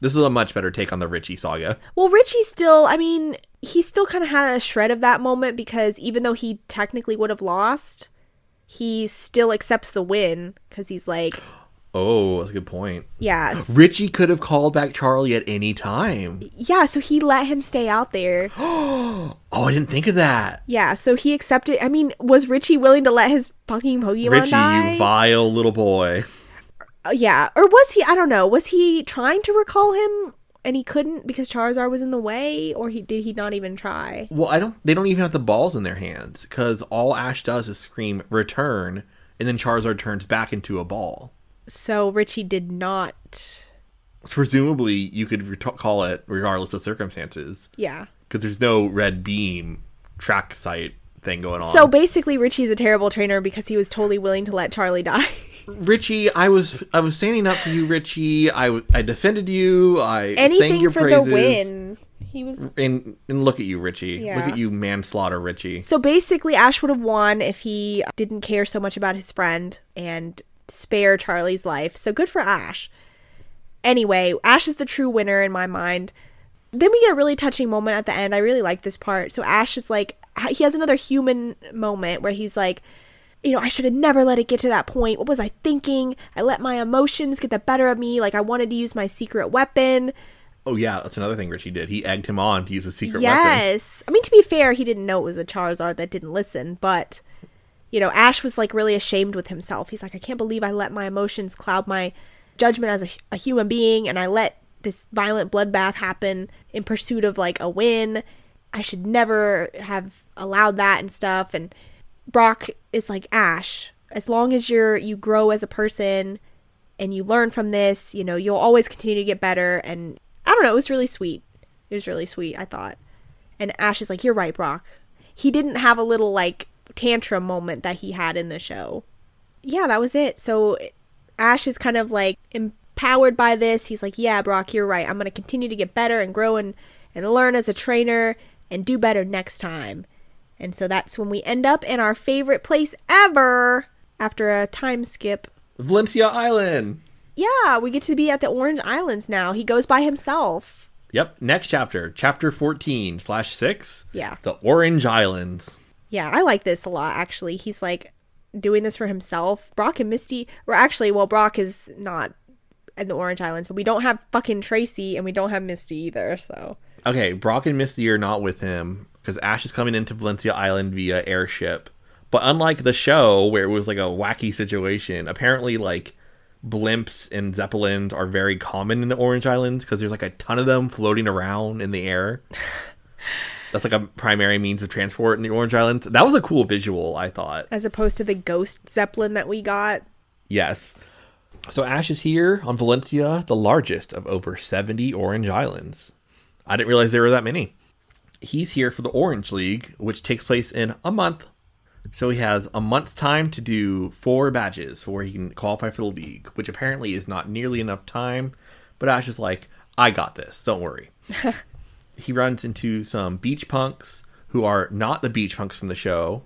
This is a much better take on the Richie saga. Well, Richie still, I mean, he still kind of had a shred of that moment because even though he technically would have lost, he still accepts the win cuz he's like, Oh, that's a good point. "Yes." [gasps] Richie could have called back Charlie at any time. yeah, so he let him stay out there. [gasps] Oh, I didn't think of that. Yeah, so he accepted. I mean, was Richie willing to let his fucking Pokemon Richie, die? you vile little boy. Uh, yeah, or was he? I don't know. Was he trying to recall him and he couldn't because Charizard was in the way, or he did he not even try? Well, I don't. They don't even have the balls in their hands because all Ash does is scream "return," and then Charizard turns back into a ball. So Richie did not. Presumably, you could ret- call it regardless of circumstances Yeah. because there's no red beam track site thing going on. So basically, Richie's a terrible trainer because he was totally willing to let Charlie die. [laughs] Richie, I was I was standing up for you, Richie. I I defended you. I sang Anything your for praises. the win. He was. And and look at you, Richie. Yeah. Look at you, manslaughter, Richie. So basically, Ash would have won if he didn't care so much about his friend and spare Charlie's life. So good for Ash. Anyway, Ash is the true winner in my mind. Then we get a really touching moment at the end. I really like this part. So Ash is like, he has another human moment where he's like, you know, I should have never let it get to that point. What was I thinking? I let my emotions get the better of me. Like, I wanted to use my secret weapon. Oh yeah, that's another thing Richie did. He egged him on to use a secret weapon. Yes. I mean, to be fair, he didn't know it was a Charizard that didn't listen, but, you know, Ash was like really ashamed with himself. He's like, I can't believe I let my emotions cloud my judgment as a, a human being and I let this violent bloodbath happen in pursuit of like a win. I should never have allowed that and stuff. And Brock is like, Ash, as long as you're, you grow as a person and you learn from this, you know, you'll always continue to get better. And I don't know, it was really sweet. It was really sweet, I thought. And Ash is like, You're right, Brock. He didn't have a little like tantrum moment that he had in the show. Yeah, that was it. So Ash is kind of like empowered by this. He's like, Yeah, Brock, you're right. I'm going to continue to get better and grow and, and learn as a trainer and do better next time. And so that's when we end up in our favorite place ever after a time skip. Valencia Island. Yeah, we get to be at the Orange Islands now. He goes by himself. Yep. Next chapter, chapter fourteen slash six. Yeah. The Orange Islands. Yeah, I like this a lot actually. He's like doing this for himself. Brock and Misty, or actually, well, Brock is not in the Orange Islands, but we don't have fucking Tracey and we don't have Misty either, so. Okay, Brock and Misty are not with him because Ash is coming into Valencia Island via airship. But unlike the show where it was like a wacky situation, apparently like blimps and zeppelins are very common in the Orange Islands because there's like a ton of them floating around in the air. [laughs] That's like a primary means of transport in the Orange Islands. That was a cool visual, I thought. As opposed to the ghost Zeppelin that we got. Yes. So Ash is here on Valencia, the largest of over 70 Orange Islands. I didn't realize there were that many. He's here for the Orange League, which takes place in a month. So he has a month's time to do four badges before he can qualify for the league, which apparently is not nearly enough time. But Ash is like, I got this, don't worry. [laughs] he runs into some beach punks who are not the beach punks from the show.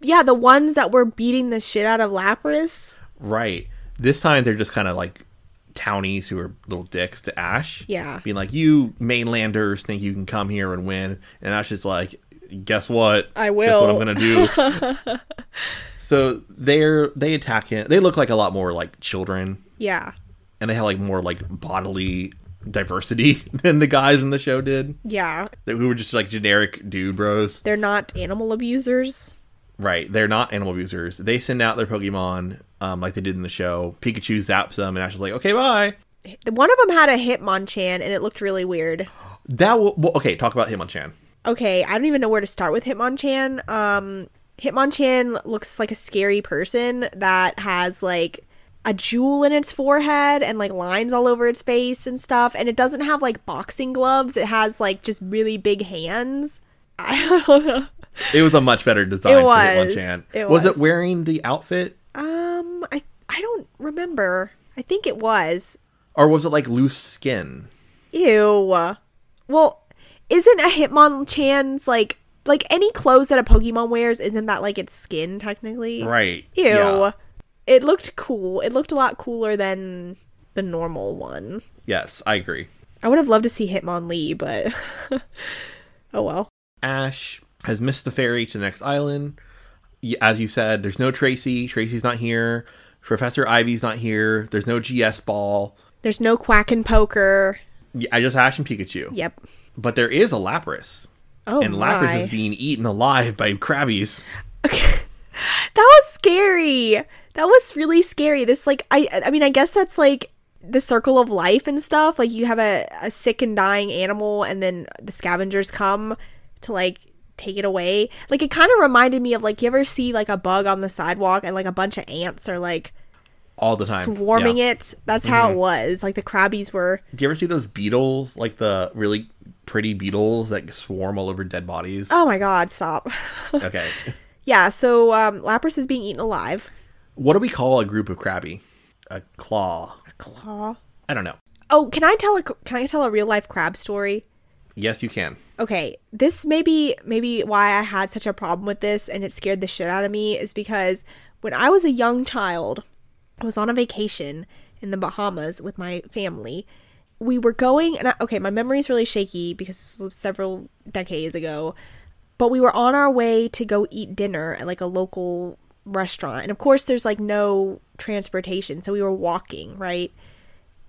Yeah, the ones that were beating the shit out of Lapras. Right. This time they're just kind of like townies who are little dicks to Ash. Yeah. Being like, you mainlanders think you can come here and win. And Ash is like, guess what? I Guess will." what I'm going to do. [laughs] so they're, they attack him. They look like a lot more like children. Yeah. And they have like more like bodily diversity [laughs] than the guys in the show did. Yeah. They- Who were just like generic dude bros. They're not animal abusers. Right. They're not animal abusers. They send out their Pokemon um, like they did in the show. Pikachu zaps them, and Ash is like, okay, bye. One of them had a Hitmonchan and it looked really weird. That will, well, okay, talk about Hitmonchan. Okay, I don't even know where to start with Hitmonchan. Um Hitmonchan looks like a scary person that has like a jewel in its forehead and like lines all over its face and stuff and it doesn't have like boxing gloves. It has like just really big hands. [laughs] I don't know. It was a much better design It for was. Hitmonchan. It was was. it wearing the outfit? Um I I don't remember. I think it was. Or was it like loose skin? Ew. Well, isn't a Hitmonchan's like like any clothes that a Pokemon wears? Isn't that like its skin technically? Right. Ew. Yeah. It looked cool. It looked a lot cooler than the normal one. Yes, I agree. I would have loved to see Hitmonlee, but [laughs] oh well. Ash has missed the ferry to the next island. As you said, there's no Tracey. Tracey's not here. Professor Ivy's not here. There's no GS ball. There's no quack and poker. I just Ash and Pikachu. Yep. But there is a Lapras. Oh and my. Lapras is being eaten alive by Krabbies. [laughs] that was scary. That was really scary. This like I I mean I guess that's like the circle of life and stuff. Like you have a, a sick and dying animal and then the scavengers come to like take it away. Like it kind of reminded me of like you ever see like a bug on the sidewalk and like a bunch of ants are like All the time. swarming Yeah. it. That's how it mm-hmm. was. Like the Krabbies were Do you ever see those beetles? Like the really pretty beetles that swarm all over dead bodies? Oh my god, stop. [laughs] Okay. Yeah, so um Lapras is being eaten alive. What do we call a group of Krabby? A claw. A claw. I don't know. Oh, can I tell a can I tell a real life crab story? Yes, you can. okay this may be maybe why i had such a problem with this and it scared the shit out of me is because when i was a young child i was on a vacation in the bahamas with my family we were going and I, okay my memory is really shaky because several decades ago but we were on our way to go eat dinner at like a local restaurant. And of course there's like no transportation so we were walking right?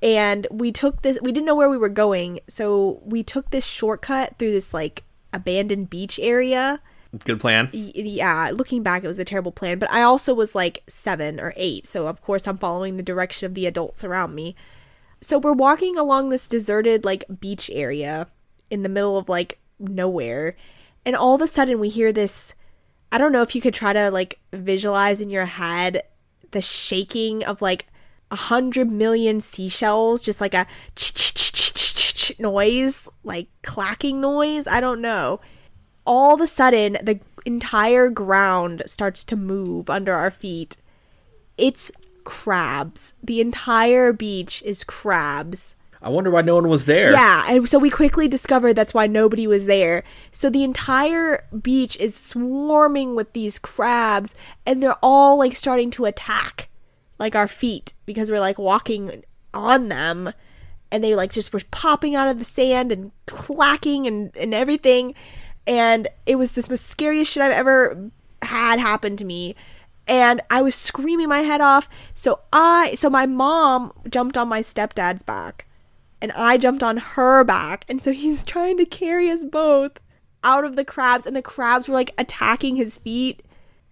And we took this we didn't know where we were going so we took this shortcut through this like abandoned beach area. Good plan. Yeah looking back it was a terrible plan but i also was like seven or eight so of course i'm following the direction of the adults around me. So we're walking along this deserted like beach area in the middle of like nowhere and all of a sudden we hear this i don't know if you could try to like visualize in your head the shaking of like a hundred million seashells just like a noise like clacking noise? I don't know. All of a sudden the entire ground starts to move under our feet. It's crabs. The entire beach is crabs I wonder why no one was there. yeah, and so we quickly discovered that's why nobody was there. So the entire beach is swarming with these crabs, and they're all like starting to attack like our feet because we're like walking on them, and they like just were popping out of the sand and clacking and, and everything. And it was this most scariest shit I've ever had happen to me. And I was screaming my head off. So I so my mom jumped on my stepdad's back and I jumped on her back. And so he's trying to carry us both out of the crabs, and the crabs were like attacking his feet.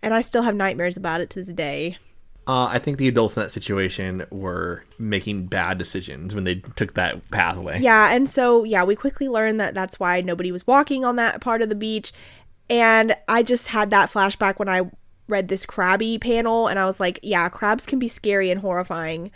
And I still have nightmares about it to this day. Uh, I think the adults in that situation were making bad decisions when they took that pathway. Yeah, and so yeah, we quickly learned that that's why nobody was walking on that part of the beach. And I just had that flashback when I read this Krabby panel, and I was like, yeah, crabs can be scary and horrifying.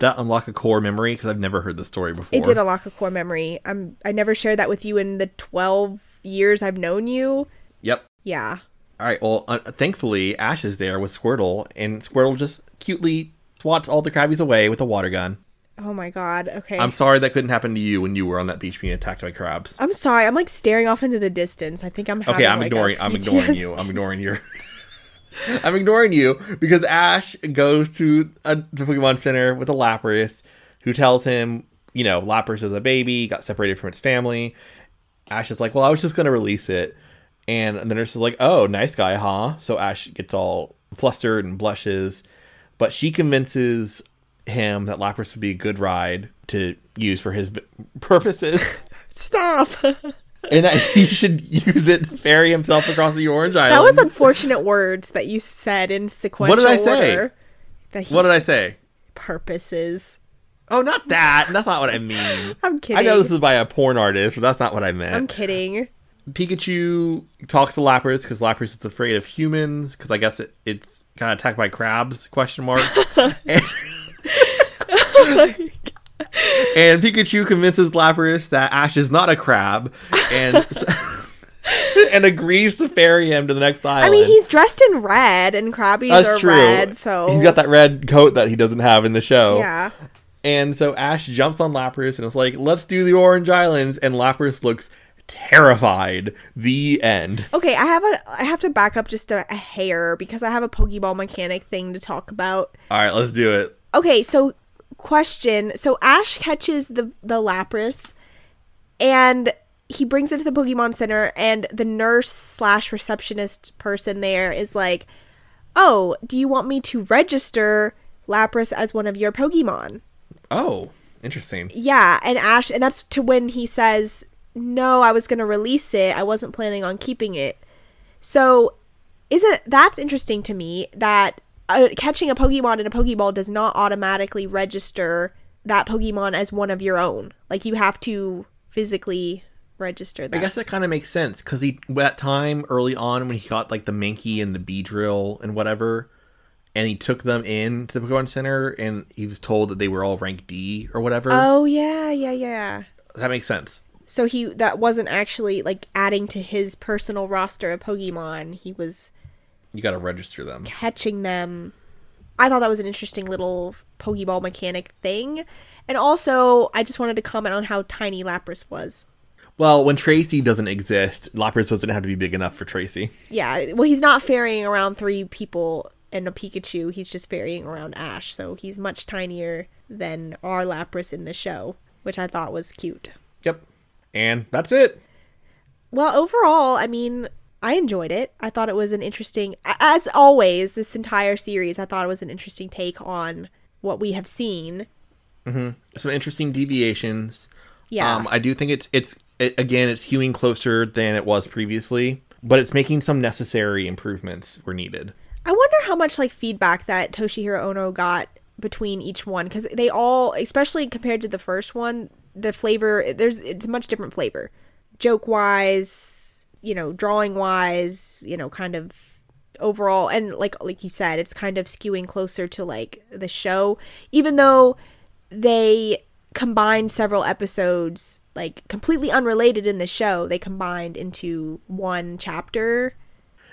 That unlock a core memory because I've never heard the story before. It did unlock a core memory. I'm I never shared that with you in the 12 years I've known you. Yep. Yeah. All right. Well, uh, thankfully, Ash is there with Squirtle, and Squirtle just cutely swats all the Krabbies away with a water gun. Oh my god. Okay. I'm sorry that couldn't happen to you when you were on that beach being attacked by crabs. I'm sorry. I'm like staring off into the distance. I think I'm having, Okay, I'm like, ignoring. I'm ignoring you. I'm ignoring your. [laughs] [laughs] I'm ignoring you because Ash goes to a, the Pokemon Center with a Lapras, who tells him, you know, Lapras is a baby, got separated from its family. Ash is like, well, I was just gonna release it, and the nurse is like, oh, nice guy, huh? So Ash gets all flustered and blushes, but she convinces him that Lapras would be a good ride to use for his purposes. [laughs] Stop. [laughs] and that [laughs] he should use it to ferry himself across the Orange Island. that was unfortunate words that you said in sequential what did I say? order. That he What did I say? purposes. Oh, not that. That's not what I mean. [laughs] I'm kidding. I know this is by a porn artist, but that's not what I meant. I'm kidding. Pikachu talks to Lapras because Lapras is afraid of humans because I guess it, it's got attacked by crabs? Question mark. and, [laughs] and Pikachu convinces Lapras that Ash is not a crab and [laughs] [laughs] and agrees to ferry him to the next island. I mean, he's dressed in red, and Krabbies That's are true. red, so he's got that red coat that he doesn't have in the show. yeah. And so Ash jumps on Lapras and is like, "Let's do the Orange Islands." And Lapras looks terrified. The end. Okay, I have a I have to back up just a, a hair because I have a Pokeball mechanic thing to talk about. All right, let's do it. Okay, so question. So Ash catches the the Lapras and he brings it to the Pokemon Center and the nurse slash receptionist person there is like, Oh, do you want me to register Lapras as one of your Pokemon? Oh, interesting. Yeah, and Ash and that's to when he says, No, I was gonna release it. I wasn't planning on keeping it. So isn't that's interesting to me that uh, catching a Pokemon in a Pokeball does not automatically register that Pokemon as one of your own. Like you have to physically register that. I guess that kind of makes sense because he that time early on when he got like the Mankey and the Beedrill and whatever, and he took them in to the Pokemon Center and he was told that they were all rank D or whatever. Oh yeah, yeah, yeah. that makes sense. So he that wasn't actually like adding to his personal roster of Pokemon. He was You got to register them. catching them. I thought that was an interesting little Pokeball mechanic thing. And also, I just wanted to comment on how tiny Lapras was. Well, when Tracey doesn't exist, Lapras doesn't have to be big enough for Tracey. Yeah, well, he's not ferrying around three people and a Pikachu. He's just ferrying around Ash. So he's much tinier than our Lapras in the show, which I thought was cute. Yep. And that's it. Well, overall, I mean, I enjoyed it. I thought it was an interesting, as always, this entire series, I thought it was an interesting take on what we have seen. Some interesting deviations. Yeah. Um, I do think it's it's it, again it's hewing closer than it was previously, but it's making some necessary improvements were needed. I wonder how much like feedback that Toshihiro Ono got between each one because they all, especially compared to the first one, the flavor there's it's a much different flavor, joke wise, you know, drawing wise, you know, kind of overall and like like you said, it's kind of skewing closer to like the show, even though they combined several episodes like completely unrelated in the show they combined into one chapter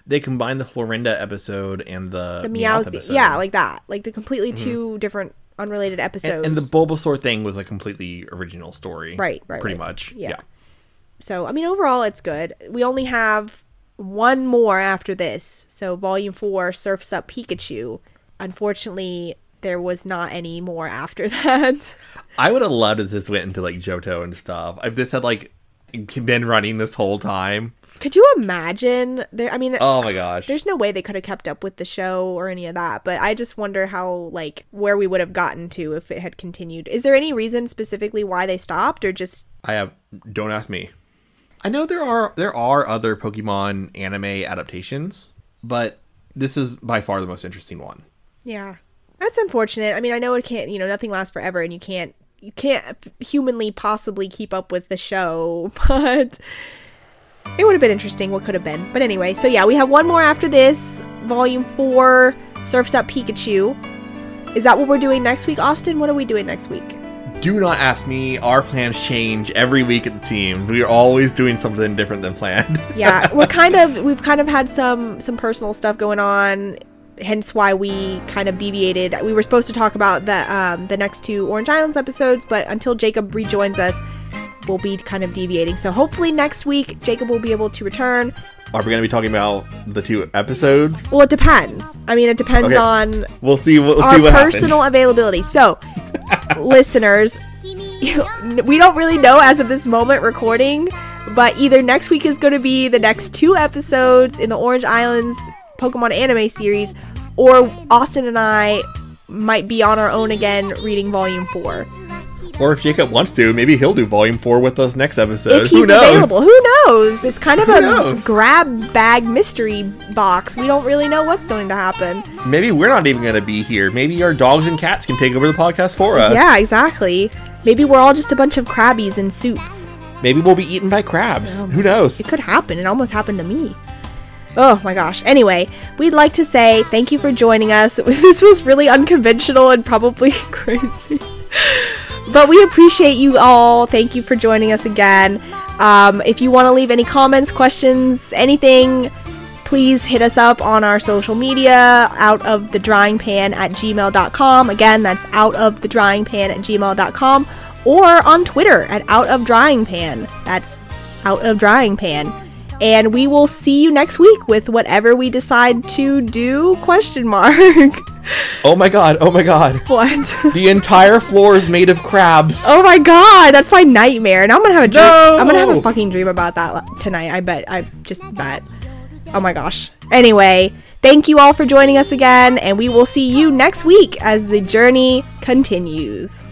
They combined the Florinda episode and the, the Meowth episode. yeah, like that, like the completely mm-hmm. two different unrelated episodes. and, and the Bulbasaur thing was a completely original story. Right, right, Pretty right. much. Yeah. yeah. So I mean, overall, it's good. We only have one more after this, so Volume Four, Surfs Up Pikachu. Unfortunately, there was not any more after [laughs] that. I would have loved if this went into like Johto and stuff. If this had like been running this whole time. Could you imagine? There, I mean, Oh my gosh. there's no way they could have kept up with the show or any of that. But I just wonder how, like, where we would have gotten to if it had continued. Is there any reason specifically why they stopped, or just I have don't ask me. I know there are there are other Pokemon anime adaptations, but this is by far the most interesting one. Yeah. That's unfortunate. I mean, I know it can't, you know, nothing lasts forever and you can't you can't humanly possibly keep up with the show, [laughs] but it would have been interesting what could have been. But anyway, so yeah, we have one more after this, volume 4, Surfs Up Pikachu. Is that what we're doing next week, Austin? What are we doing next week? Do not ask me. Our plans change every week at the team. We are always doing something different than planned. [laughs] Yeah, we're kind of we've kind of had some some personal stuff going on hence why we kind of deviated. We were supposed to talk about the um, the next two Orange Islands episodes, but until Jacob rejoins us, we'll be kind of deviating. So hopefully next week Jacob will be able to return. Are we going to be talking about the two episodes? Well, it depends. I mean, it depends Okay. on We'll see. We'll our see what personal happens. [laughs] availability. So, listeners, [laughs] we don't really know as of this moment recording, but either next week is going to be the next two episodes in the Orange Islands Pokemon anime series, or Austin and I might be on our own again reading Volume 4. Or if Jacob wants to, maybe he'll do Volume Four with us next episode. If Who he's knows? available. Who knows? It's kind of a knows? grab bag mystery box. We don't really know what's going to happen. Maybe we're not even going to be here. Maybe our dogs and cats can take over the podcast for us. Yeah, exactly. Maybe we're all just a bunch of Krabbies in suits. Maybe we'll be eaten by crabs. Who knows? It could happen. It almost happened to me. Oh my gosh. Anyway, we'd like to say thank you for joining us. [laughs] This was really unconventional and probably [laughs] crazy. But we appreciate you all. Thank you for joining us again. Um, if you want to leave any comments, questions, anything, please hit us up on our social media out of the drying pan at gmail.com. Again, that's out of the drying pan at gmail.com or on Twitter at out of drying pan. That's out of drying pan. And we will see you next week with whatever we decide to do question mark. Oh my god! Oh my god! [laughs] what? The entire floor is made of crabs. Oh my god, that's my nightmare. And I'm gonna have a dream. No! I'm gonna have a fucking dream about that tonight. I bet. I just bet. Oh my gosh. Anyway, thank you all for joining us again, and we will see you next week as the journey continues.